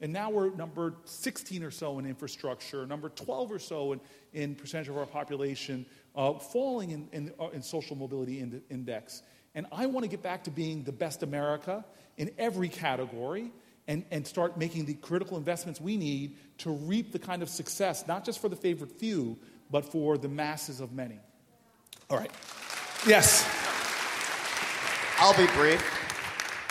and now we're number 16 or so in infrastructure, number 12 or so in, in percentage of our population, uh, falling in, in, uh, in, social mobility index. And I want to get back to being the best America in every category and, and start making the critical investments we need to reap the kind of success, not just for the favored few, but for the masses of many. All right. Yes. I'll be brief.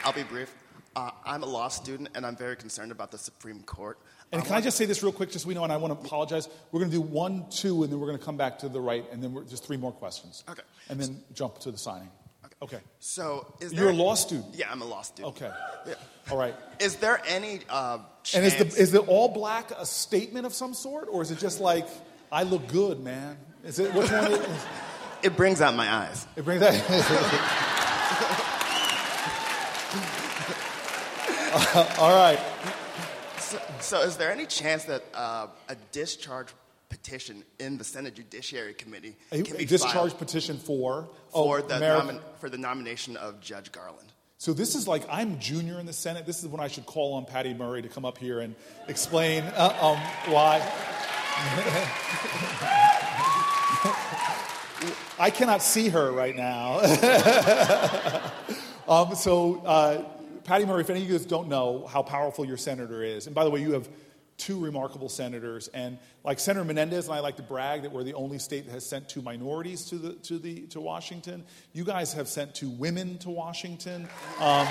I'll be brief. Uh, I'm a law student, and I'm very concerned about the Supreme Court. And can I just say this real quick, just so we know, and I want to apologize. We're going to do one, two, and then we're going to come back to the right, and then we're, just three more questions. Okay. And then jump to the signing. Okay. okay. So, you're a law student? Yeah, I'm a law student. Okay. Yeah. All right. Is there any uh, And is the is the all black a statement of some sort, or is it just like I look good, man? Is it which one? Is, [LAUGHS] it brings out my eyes. It brings out. [LAUGHS] [LAUGHS] [LAUGHS] all right. So, so, is there any chance that uh, a discharge petition in the Senate Judiciary Committee a, can be a discharge petition for for oh, the nomi- for the nomination of Judge Garland? So this is like I'm junior in the Senate. This is when I should call on Patty Murray to come up here and explain uh, um, why. [LAUGHS] I cannot see her right now. [LAUGHS] um, so, uh, Patty Murray, if any of you guys don't know how powerful your senator is, and by the way, you have two remarkable senators. And like Senator Menendez, and I like to brag that we're the only state that has sent two minorities to, the, to, the, to Washington. You guys have sent two women to Washington. Um,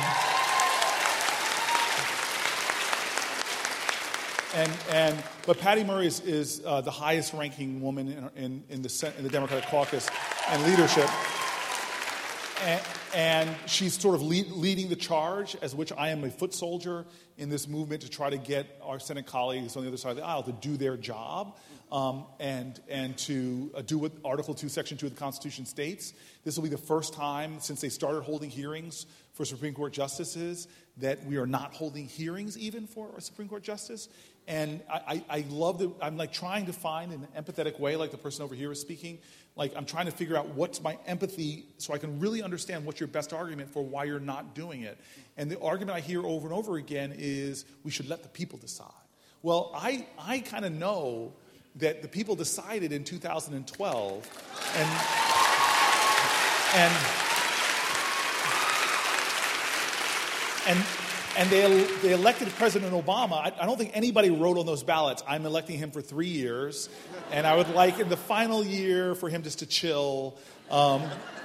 and, and, but Patty Murray is, is uh, the highest ranking woman in, in, in, the, in the Democratic caucus and leadership. And, she's sort of lead, leading the charge, as which I am a foot soldier in this movement to try to get our Senate colleagues on the other side of the aisle to do their job um, and, and to uh, do what Article 2, Section 2 of the Constitution states. This will be the first time since they started holding hearings for Supreme Court justices that we are not holding hearings even for a Supreme Court justice. And I, I, I love that I'm like trying to find in an empathetic way, like the person over here is speaking, like I'm trying to figure out what's my empathy so I can really understand what's your best argument for why you're not doing it. And the argument I hear over and over again is we should let the people decide. Well, I, I kind of know that the people decided in 2012 and and and and they, they elected President Obama. I, I, don't think anybody wrote on those ballots, I'm electing him for three years, and I would like in the final year for him just to chill. Um,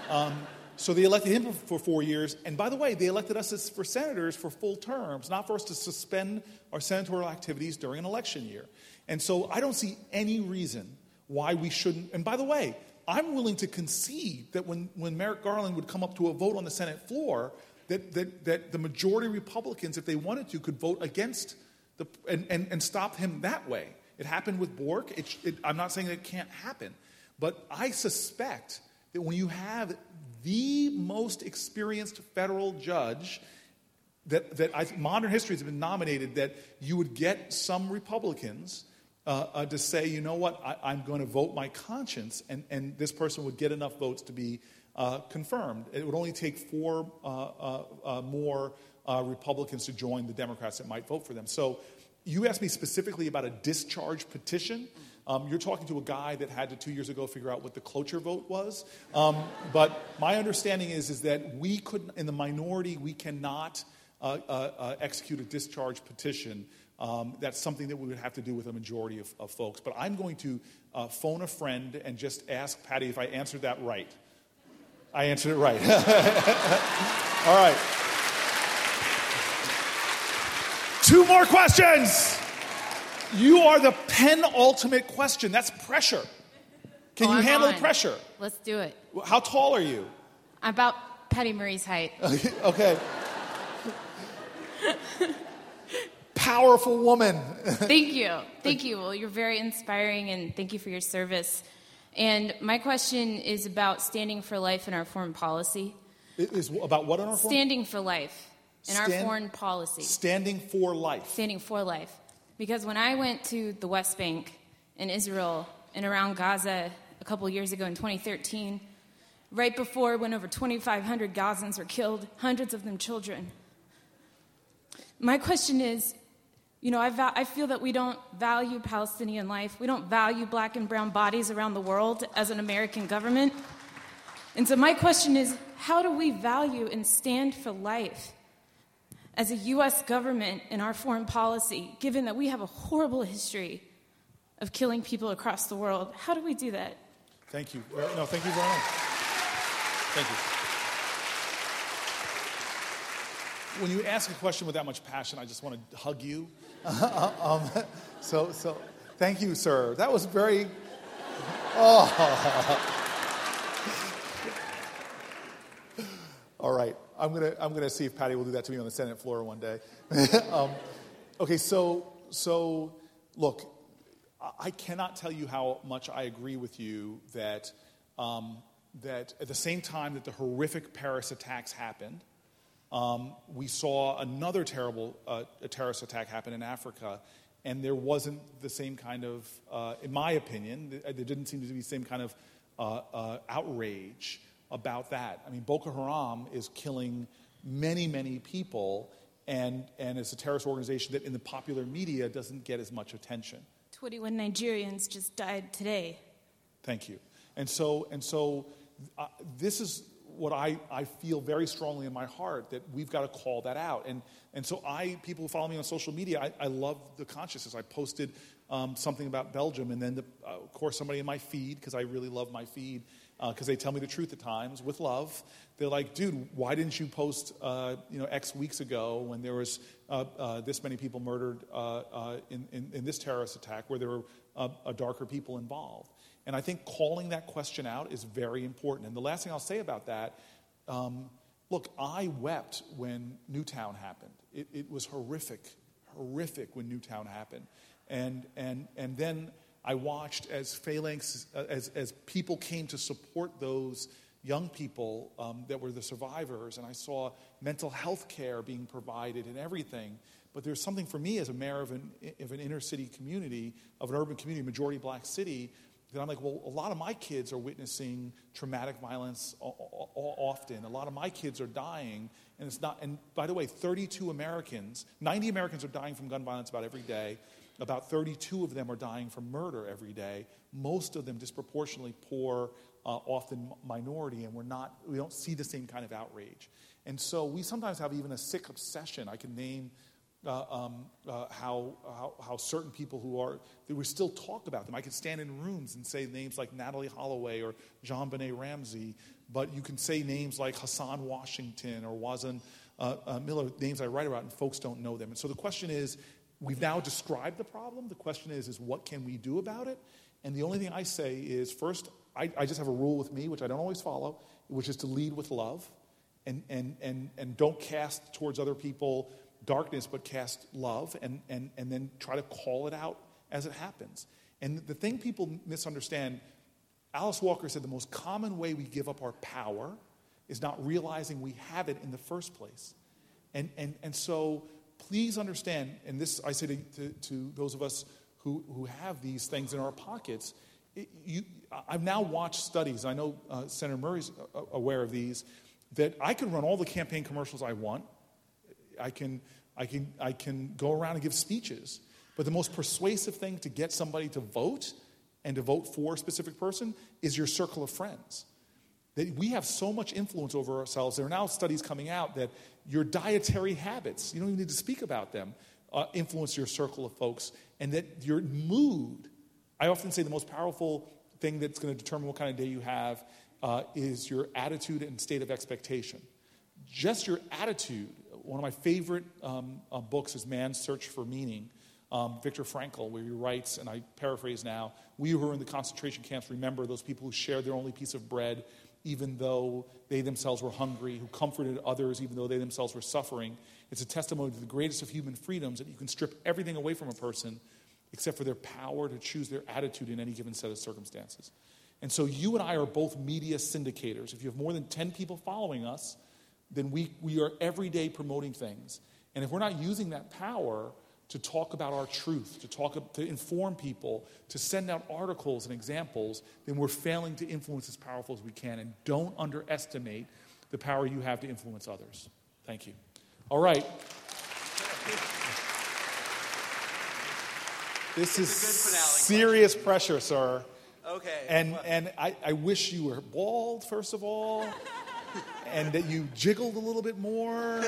um, so they elected him for four years. And by the way, they elected us as, for senators for full terms, not for us to suspend our senatorial activities during an election year. And so I don't see any reason why we shouldn't. And by the way, I'm willing to concede that when, when Merrick Garland would come up to a vote on the Senate floor, that, that, that the majority Republicans, if they wanted to, could vote against the, and, and, and stop him that way. It happened with Bork. It, it, I'm not saying that it can't happen, but I suspect that when you have the most experienced federal judge that, that I, modern history has been nominated, that you would get some Republicans uh, uh, to say, you know what, I, am going to vote my conscience, and, and this person would get enough votes to be uh, confirmed. It would only take four uh, uh, uh, more Republicans to join the Democrats that might vote for them. So you asked me specifically about a discharge petition. Um, you're talking to a guy that had to two years ago figure out what the cloture vote was. Um, but my understanding is, is that we could, in the minority, we cannot uh, uh, uh, execute a discharge petition. Um, that's something that we would have to do with a majority of, of folks. But I'm going to phone a friend and just ask Patty if I answered that right. I answered it right. [LAUGHS] All right. Two more questions. You are the penultimate question. That's pressure. Can oh, you I'm handle on. the pressure? Let's do it. How tall are you? I'm about Patty Murray's height. [LAUGHS] okay. Powerful woman. [LAUGHS] thank you. Thank you. Well, you're very inspiring, and thank you for your service. And my question is about standing for life in our foreign policy. It is about what in our foreign? Standing for life in Stand, our foreign policy. Standing for life. Standing for life. Because when I went to the West Bank in Israel and around Gaza a couple years ago in 2013, right before when over 2,500 Gazans were killed, hundreds of them children. My question is you know, I, va- I, feel that we don't value Palestinian life. We don't value black and brown bodies around the world as an American government. And so, my question is how do we value and stand for life as a U.S. government in our foreign policy, given that we have a horrible history of killing people across the world? How do we do that? Thank you. No, thank you very much. Thank you. When you ask a question with that much passion, I just want to hug you [LAUGHS] um, so, so thank you, sir. That was very. Oh. [LAUGHS] All right, I'm gonna I'm gonna see if Patty will do that to me on the Senate floor one day. [LAUGHS] um, okay, so so look, I cannot tell you how much I agree with you that um, that at the same time that the horrific Paris attacks happened, um, we saw another terrible uh, terrorist attack happen in Africa, and there wasn't the same kind of, uh, in my opinion, there didn't seem to be the same kind of uh, uh, outrage about that. I mean, Boko Haram is killing many, many people, and, and it's a terrorist organization that in the popular media doesn't get as much attention. 21 Nigerians just died today. Thank you. And so, and so uh, this is what I, I feel very strongly in my heart that we've got to call that out. And, and so I, people who follow me on social media, I, I love the consciousness. I posted um, something about Belgium, and then, the, uh, of course, somebody in my feed, because I really love my feed, because uh, they tell me the truth at times with love. They're like, dude, why didn't you post, uh, you know, X weeks ago when there was uh, uh, this many people murdered uh, in, in, in, this terrorist attack where there were darker people involved? And I think calling that question out is very important. And the last thing I'll say about that um, look, I wept when Newtown happened. It, it, was horrific, horrific when Newtown happened. And, and, and then I watched as phalanx, as, as people came to support those young people um, that were the survivors, and I saw mental health care being provided and everything. But there's something for me as a mayor of an, of an inner city community, of an urban community, majority black city, that I'm like, well, a lot of my kids are witnessing traumatic violence often. A lot of my kids are dying, and it's not. And by the way, 32 Americans, 90 Americans are dying from gun violence about every day. About 32 of them are dying from murder every day. Most of them disproportionately poor, uh, often minority, and we're not. We don't see the same kind of outrage. And so we sometimes have even a sick obsession. I can name uh, um, uh, how, how, how, certain people who are, they we still talk about them. I could stand in rooms and say names like Natalee Holloway or JonBenét Ramsey, but you can say names like Hassan Washington or Wazn uh, uh, Miller, names I write about, and folks don't know them. And so the question is, we've now described the problem. The question is, is what can we do about it? And the only thing I say is, first, I, I just have a rule with me, which I don't always follow, which is to lead with love and, and, and, and don't cast towards other people darkness, but cast love, and, and, and then try to call it out as it happens. And the thing people misunderstand Alice Walker said the most common way we give up our power is not realizing we have it in the first place. And, and, and so please understand, and this I say to, to, to those of us who, who have these things in our pockets, you, I've now watched studies, I know uh, Senator Murray's aware of these, that I can run all the campaign commercials I want. I can I can, I can go around and give speeches. But the most persuasive thing to get somebody to vote and to vote for a specific person is your circle of friends. That we have so much influence over ourselves. There are now studies coming out that your dietary habits, you don't even need to speak about them, uh, influence your circle of folks, and that your mood. I often say the most powerful thing that's going to determine what kind of day you have uh, is your attitude and state of expectation. Just your attitude one of my favorite um, uh, books is Man's Search for Meaning. Um, Viktor Frankl, where he writes, and I paraphrase now, we who are in the concentration camps remember those people who shared their only piece of bread, even though they themselves were hungry, who comforted others, even though they themselves were suffering. It's a testimony to the greatest of human freedoms that you can strip everything away from a person except for their power to choose their attitude in any given set of circumstances. And so you and I are both media syndicators. If you have more than 10 people following us, then we, we are every day promoting things. And if we're not using that power to talk about our truth, to talk to inform people, to send out articles and examples, then we're failing to influence as powerful as we can. And don't underestimate the power you have to influence others. Thank you. All right. This is serious pressure, sir. Okay. And, and I, I wish you were bald, first of all and that you jiggled a little bit more.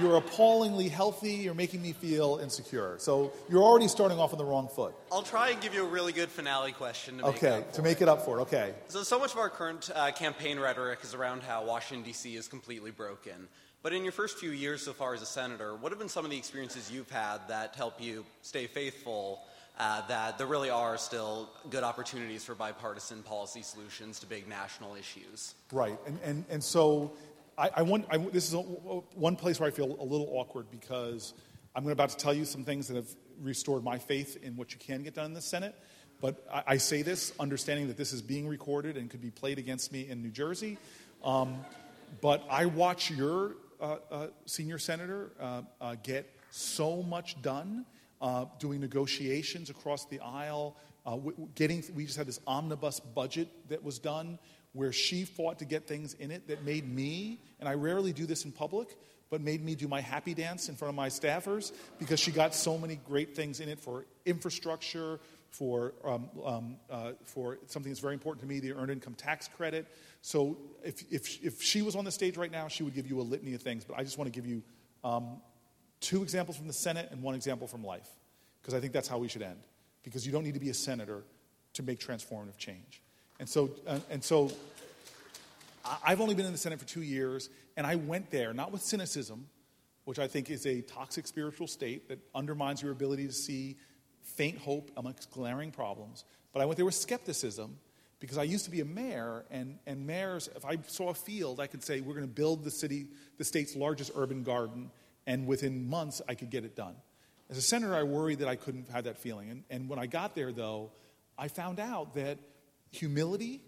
You're appallingly healthy. You're making me feel insecure. So you're already starting off on the wrong foot. I'll try and give you a really good finale question. To okay, make to make it up for it. Okay. So, so much of our current uh, campaign rhetoric is around how Washington, D.C. is completely broken. But in your first few years so far as a senator, what have been some of the experiences you've had that help you stay faithful uh, that there really are still good opportunities for bipartisan policy solutions to big national issues. Right, and and and so I, I want I, this is a, one place where I feel a little awkward because I'm about to tell you some things that have restored my faith in what you can get done in the Senate. But I, I say this understanding that this is being recorded and could be played against me in New Jersey. Um, but I watch your uh, uh, senior senator uh, uh get so much done uh, doing negotiations across the aisle. Uh, getting, we just had this omnibus budget that was done where she fought to get things in it that made me, and I rarely do this in public, but made me do my happy dance in front of my staffers because she got so many great things in it for infrastructure, for, um, um, uh, for something that's very important to me, the earned income tax credit. So if, if, if she was on the stage right now, she would give you a litany of things, but I just want to give you um, two examples from the Senate and one example from life, because I think that's how we should end. Because you don't need to be a senator to make transformative change. And so, uh, and so I've only been in the Senate for two years, and I went there not with cynicism, which I think is a toxic spiritual state that undermines your ability to see faint hope amongst glaring problems, but I went there with skepticism because I used to be a mayor, and, and mayors, if I saw a field, I could say, we're going to build the city, the state's largest urban garden, and within months I could get it done. As a senator, I worried that I couldn't have that feeling. And, and when I got there, though, I found out that humility,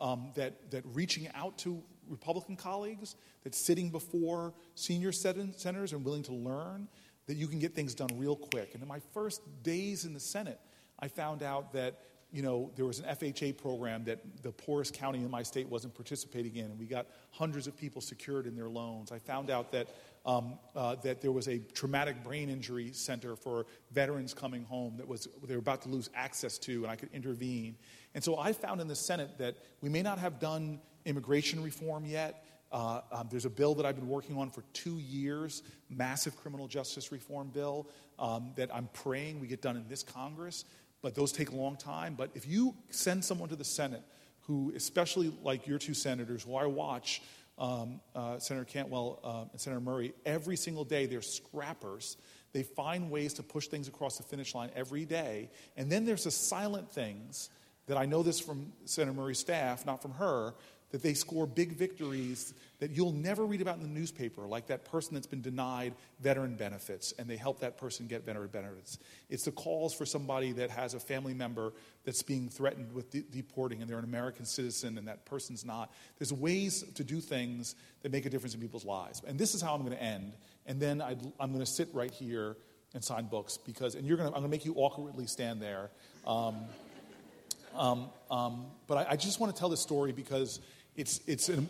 um, that, that reaching out to Republican colleagues, that sitting before senior senators and willing to learn, that you can get things done real quick. And in my first days in the Senate, I found out that you know, there was an FHA program that the poorest county in my state wasn't participating in, and we got hundreds of people secured in their loans. I found out that, um, uh, that there was a traumatic brain injury center for veterans coming home that was they were about to lose access to, and I could intervene. And so I found in the Senate that we may not have done immigration reform yet. Uh, um, there's a bill that I've been working on for two years, massive criminal justice reform bill um, that I'm praying we get done in this Congress but those take a long time. But if you send someone to the Senate who, especially like your two senators, who I watch, um, uh, Senator Cantwell uh, and Senator Murray, every single day they're scrappers. They find ways to push things across the finish line every day. And then there's the silent things that I know this from Senator Murray's staff, not from her, that they score big victories that you'll never read about in the newspaper, like that person that's been denied veteran benefits and they help that person get veteran benefits. It's the calls for somebody that has a family member that's being threatened with de- deporting and they're an American citizen and that person's not. There's ways to do things that make a difference in people's lives. And this is how I'm going to end. And then i am going to sit right here and sign books because, and you're going to, I'm going to make you awkwardly stand there. Um, um, um, but I, I just want to tell this story because it's, it's a,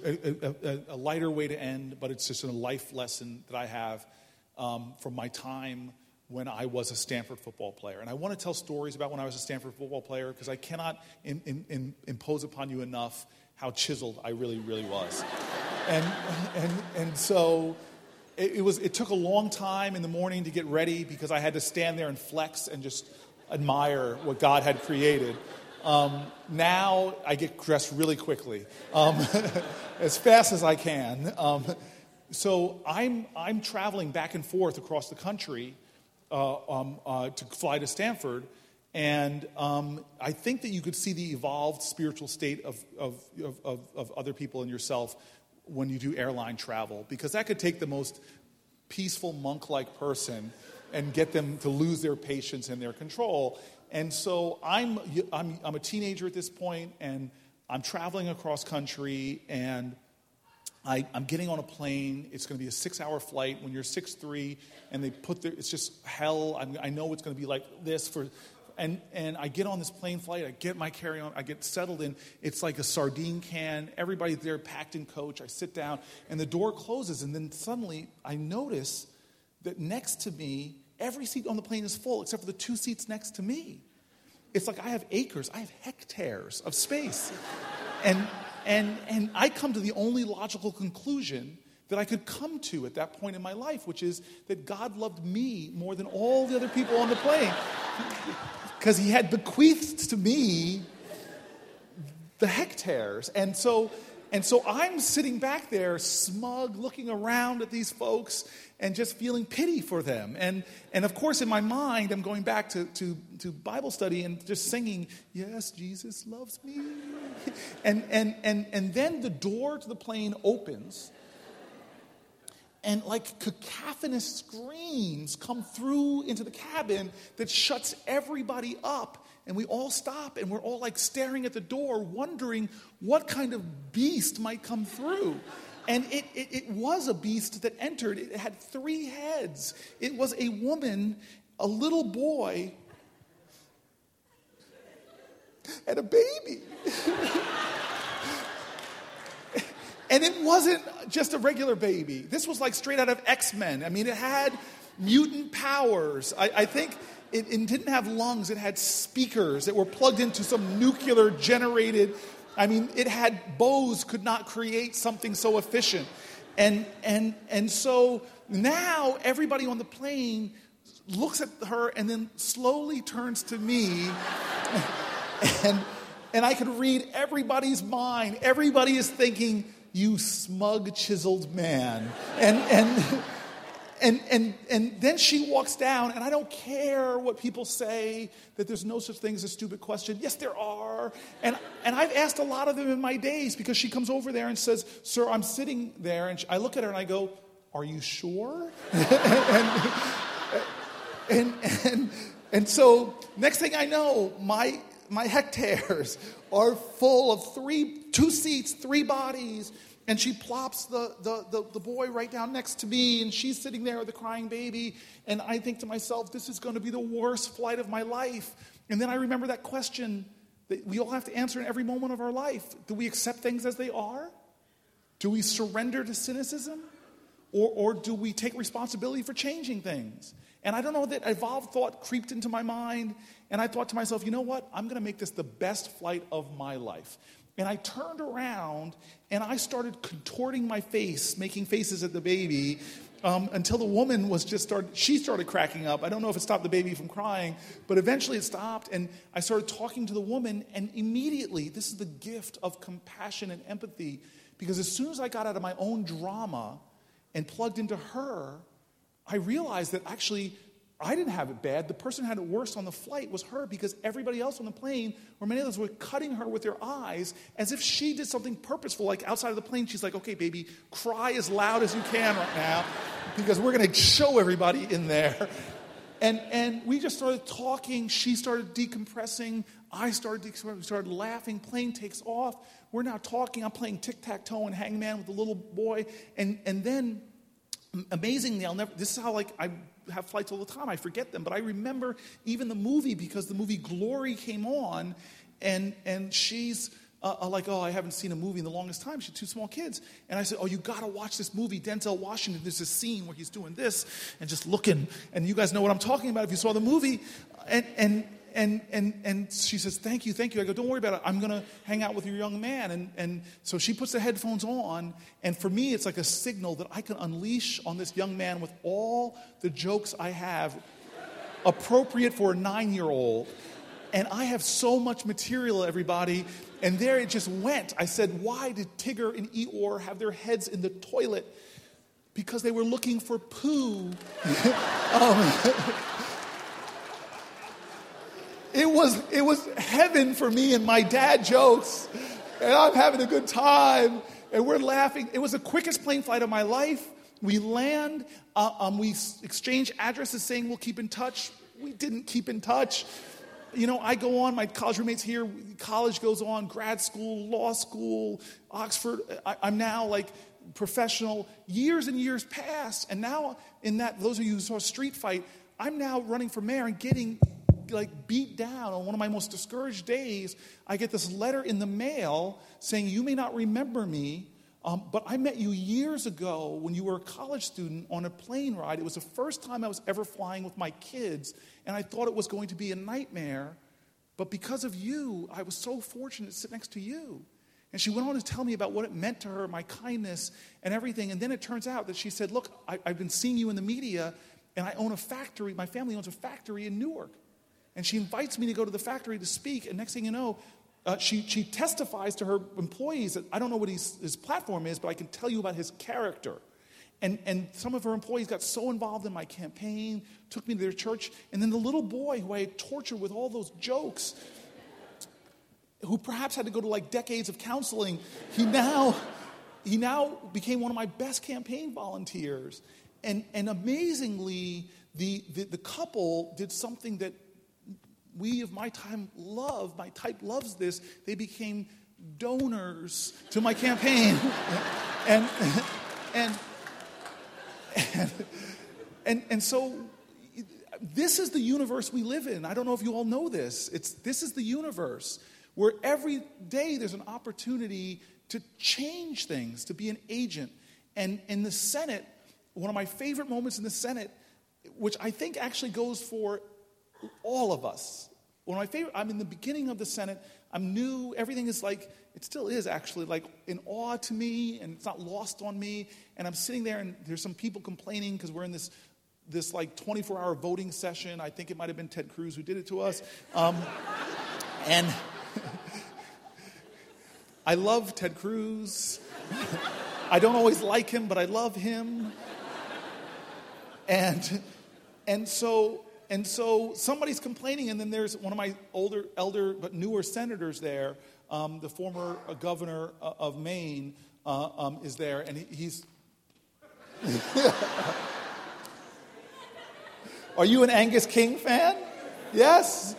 a, a, lighter way to end, but it's just a life lesson that I have um, from my time when I was a Stanford football player. And I want to tell stories about when I was a Stanford football player because I cannot in, in, in, impose upon you enough how chiseled I really, really was. [LAUGHS] and, and, and so it, it, was, it took a long time in the morning to get ready because I had to stand there and flex and just admire what God had created. Um, now I get dressed really quickly, um, [LAUGHS] as fast as I can. Um, so I'm, I'm traveling back and forth across the country uh, um, uh, to fly to Stanford. And um, I think that you could see the evolved spiritual state of, of, of, of other people and yourself when you do airline travel, because that could take the most peaceful monk like person and get them to lose their patience and their control. And so I'm, I'm, I'm a teenager at this point, and I'm traveling across country, and I, am getting on a plane. It's going to be a six hour flight. When you're six three, and they put there, it's just hell. I'm, i know it's going to be like this for. And, and I get on this plane flight, I get my carry on, I get settled in. It's like a sardine can. Everybody's there packed in coach. I sit down, and the door closes, and then suddenly I notice that next to me Every seat on the plane is full except for the two seats next to me. It's like I have acres, I have hectares of space. [LAUGHS] and, and, and I come to the only logical conclusion that I could come to at that point in my life, which is that God loved me more than all the other people on the plane. [LAUGHS] Because he had bequeathed to me the hectares. And so and so I'm sitting back there, smug, looking around at these folks and just feeling pity for them. And, and of course, in my mind, I'm going back to, to, to Bible study and just singing, Yes, Jesus loves me. [LAUGHS] and, and, and, and then the door to the plane opens. And like cacophonous screams come through into the cabin that shuts everybody up and we all stop and we're all like staring at the door, wondering what kind of beast might come through. And it, it, it, was a beast that entered. It had three heads. It was a woman, a little boy, and a baby. [LAUGHS] and it wasn't just a regular baby. This was like straight out of X Men. I mean, it had mutant powers. I, I think it, it didn't have lungs, it had speakers that were plugged into some nuclear generated. I mean, it had Bose could not create something so efficient. And, and, and so now everybody on the plane looks at her and then slowly turns to me. [LAUGHS] and, and I could read everybody's mind. Everybody is thinking, you smug, chiseled man. And, and, [LAUGHS] and, and, and then she walks down, and I don't care what people say, that there's no such thing as a stupid question. Yes, there are. And, and I've asked a lot of them in my days because she comes over there and says, Sir, I'm sitting there. And I look at her and I go, Are you sure? [LAUGHS] and, and, and, and so, next thing I know, my, my hectares are full of three, two seats, three bodies. And she plops the, the, the, the, boy right down next to me, and she's sitting there with the crying baby. And I think to myself, this is going to be the worst flight of my life. And then I remember that question that we all have to answer in every moment of our life Do we accept things as they are? Do we surrender to cynicism? Or, or do we take responsibility for changing things? And I don't know that evolved thought creeped into my mind. And I thought to myself, you know what? I'm going to make this the best flight of my life. And I turned around and I started contorting my face, making faces at the baby. Um, until the woman was just started, she started cracking up. I don't know if it stopped the baby from crying, but eventually it stopped. And I started talking to the woman, and immediately, this is the gift of compassion and empathy. Because as soon as I got out of my own drama and plugged into her, I realized that actually I didn't have it bad. The person had it worse on the flight was her because everybody else on the plane, or many of others, were cutting her with their eyes as if she did something purposeful. Like outside of the plane, she's like, okay, baby, cry as loud as you can right now because we're going to show everybody in there. And, and we just started talking. She started decompressing. I started decompressing. We started laughing. Plane takes off. We're now talking. I'm playing tic tac toe and hangman with the little boy. And, and then amazingly, I'll never, this is how like I have flights all the time. I forget them. But I remember even the movie because the movie Glory came on and, and she's uh, uh, like, oh, I haven't seen a movie in the longest time. She had two small kids. And I said, oh, you got to watch this movie, Denzel Washington. There's a scene where he's doing this and just looking. And you guys know what I'm talking about if you saw the movie. And, and, and, and, and she says, Thank you, thank you. I go, Don't worry about it. I'm going to hang out with your young man. And, and so she puts the headphones on. And for me, it's like a signal that I can unleash on this young man with all the jokes I have appropriate for a nine year old. And I have so much material, everybody. And there it just went. I said, Why did Tigger and Eeyore have their heads in the toilet? Because they were looking for poo. [LAUGHS] um, it was, it was heaven for me and my dad jokes. And I'm having a good time. And we're laughing. It was the quickest plane flight of my life. We land, uh, um, we exchange addresses saying we'll keep in touch. We didn't keep in touch. You know, I go on, my college roommates here, college goes on, grad school, law school, Oxford. I, I'm now like professional. Years and years pass. And now, in that, those of you who saw Street Fight, I'm now running for mayor and getting like beat down on one of my most discouraged days, I get this letter in the mail saying, You may not remember me, um, but I met you years ago when you were a college student on a plane ride. It was the first time I was ever flying with my kids, and I thought it was going to be a nightmare. But because of you, I was so fortunate to sit next to you. And she went on to tell me about what it meant to her, my kindness and everything. And then it turns out that she said, Look, I, have been seeing you in the media, and I own a factory. My family owns a factory in Newark. And she invites me to go to the factory to speak. And next thing you know, uh, she, she testifies to her employees that I don't know what his, his platform is, but I can tell you about his character. And, and some of her employees got so involved in my campaign, took me to their church. And then the little boy who I had tortured with all those jokes, who perhaps had to go to like decades of counseling, he now, he now became one of my best campaign volunteers. And, and amazingly, the, the, the couple did something that we of my time love, my type loves this, they became donors to my campaign. [LAUGHS] and, and, and, and, and so this is the universe we live in. I don't know if you all know this. It's, this is the universe where every day there's an opportunity to change things, to be an agent. And in the Senate, one of my favorite moments in the Senate, which I think actually goes for all of us. One of my favorite, I'm in the beginning of the Senate. I'm new. Everything is like, it still is actually like in awe to me, and it's not lost on me. And I'm sitting there, and there's some people complaining because we're in this, this like 24 hour voting session. I think it might have been Ted Cruz who did it to us. Um, [LAUGHS] and [LAUGHS] I love Ted Cruz. [LAUGHS] I don't always like him, but I love him. And, and so and so somebody's complaining, and then there's one of my older, elder, but newer senators there, um, the former uh, governor uh, of Maine, uh, um, is there, and he, he's. [LAUGHS] Are you an Angus King fan? Yes.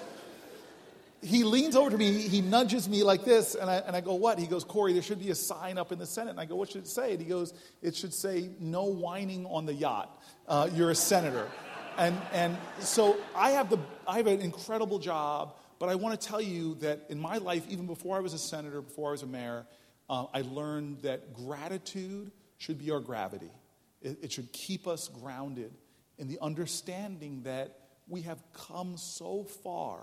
He leans over to me, he nudges me like this, and I, and I go, What? He goes, Cory, there should be a sign up in the Senate. And I go, What should it say? And he goes, It should say, No whining on the yacht. Uh, you're a senator. And, and so I have, the, I have an incredible job, but I want to tell you that in my life, even before I was a senator, before I was a mayor, uh, I learned that gratitude should be our gravity. It, it should keep us grounded in the understanding that we have come so far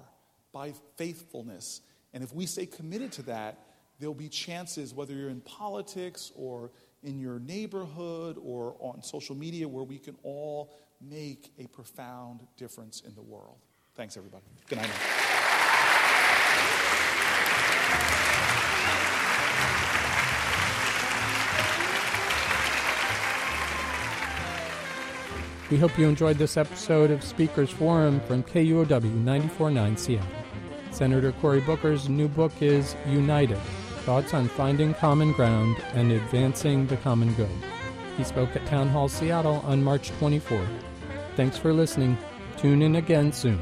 by faithfulness. And if we stay committed to that, there'll be chances, whether you're in politics or in your neighborhood or on social media, where we can all make a profound difference in the world. Thanks, everybody. Good night. We hope you enjoyed this episode of Speakers Forum from KUOW 94.9 Seattle. Senator Cory Booker's new book is United Thoughts on Finding Common Ground and Advancing the Common Good. He spoke at Town Hall Seattle on March 24th. Thanks for listening. Tune in again soon.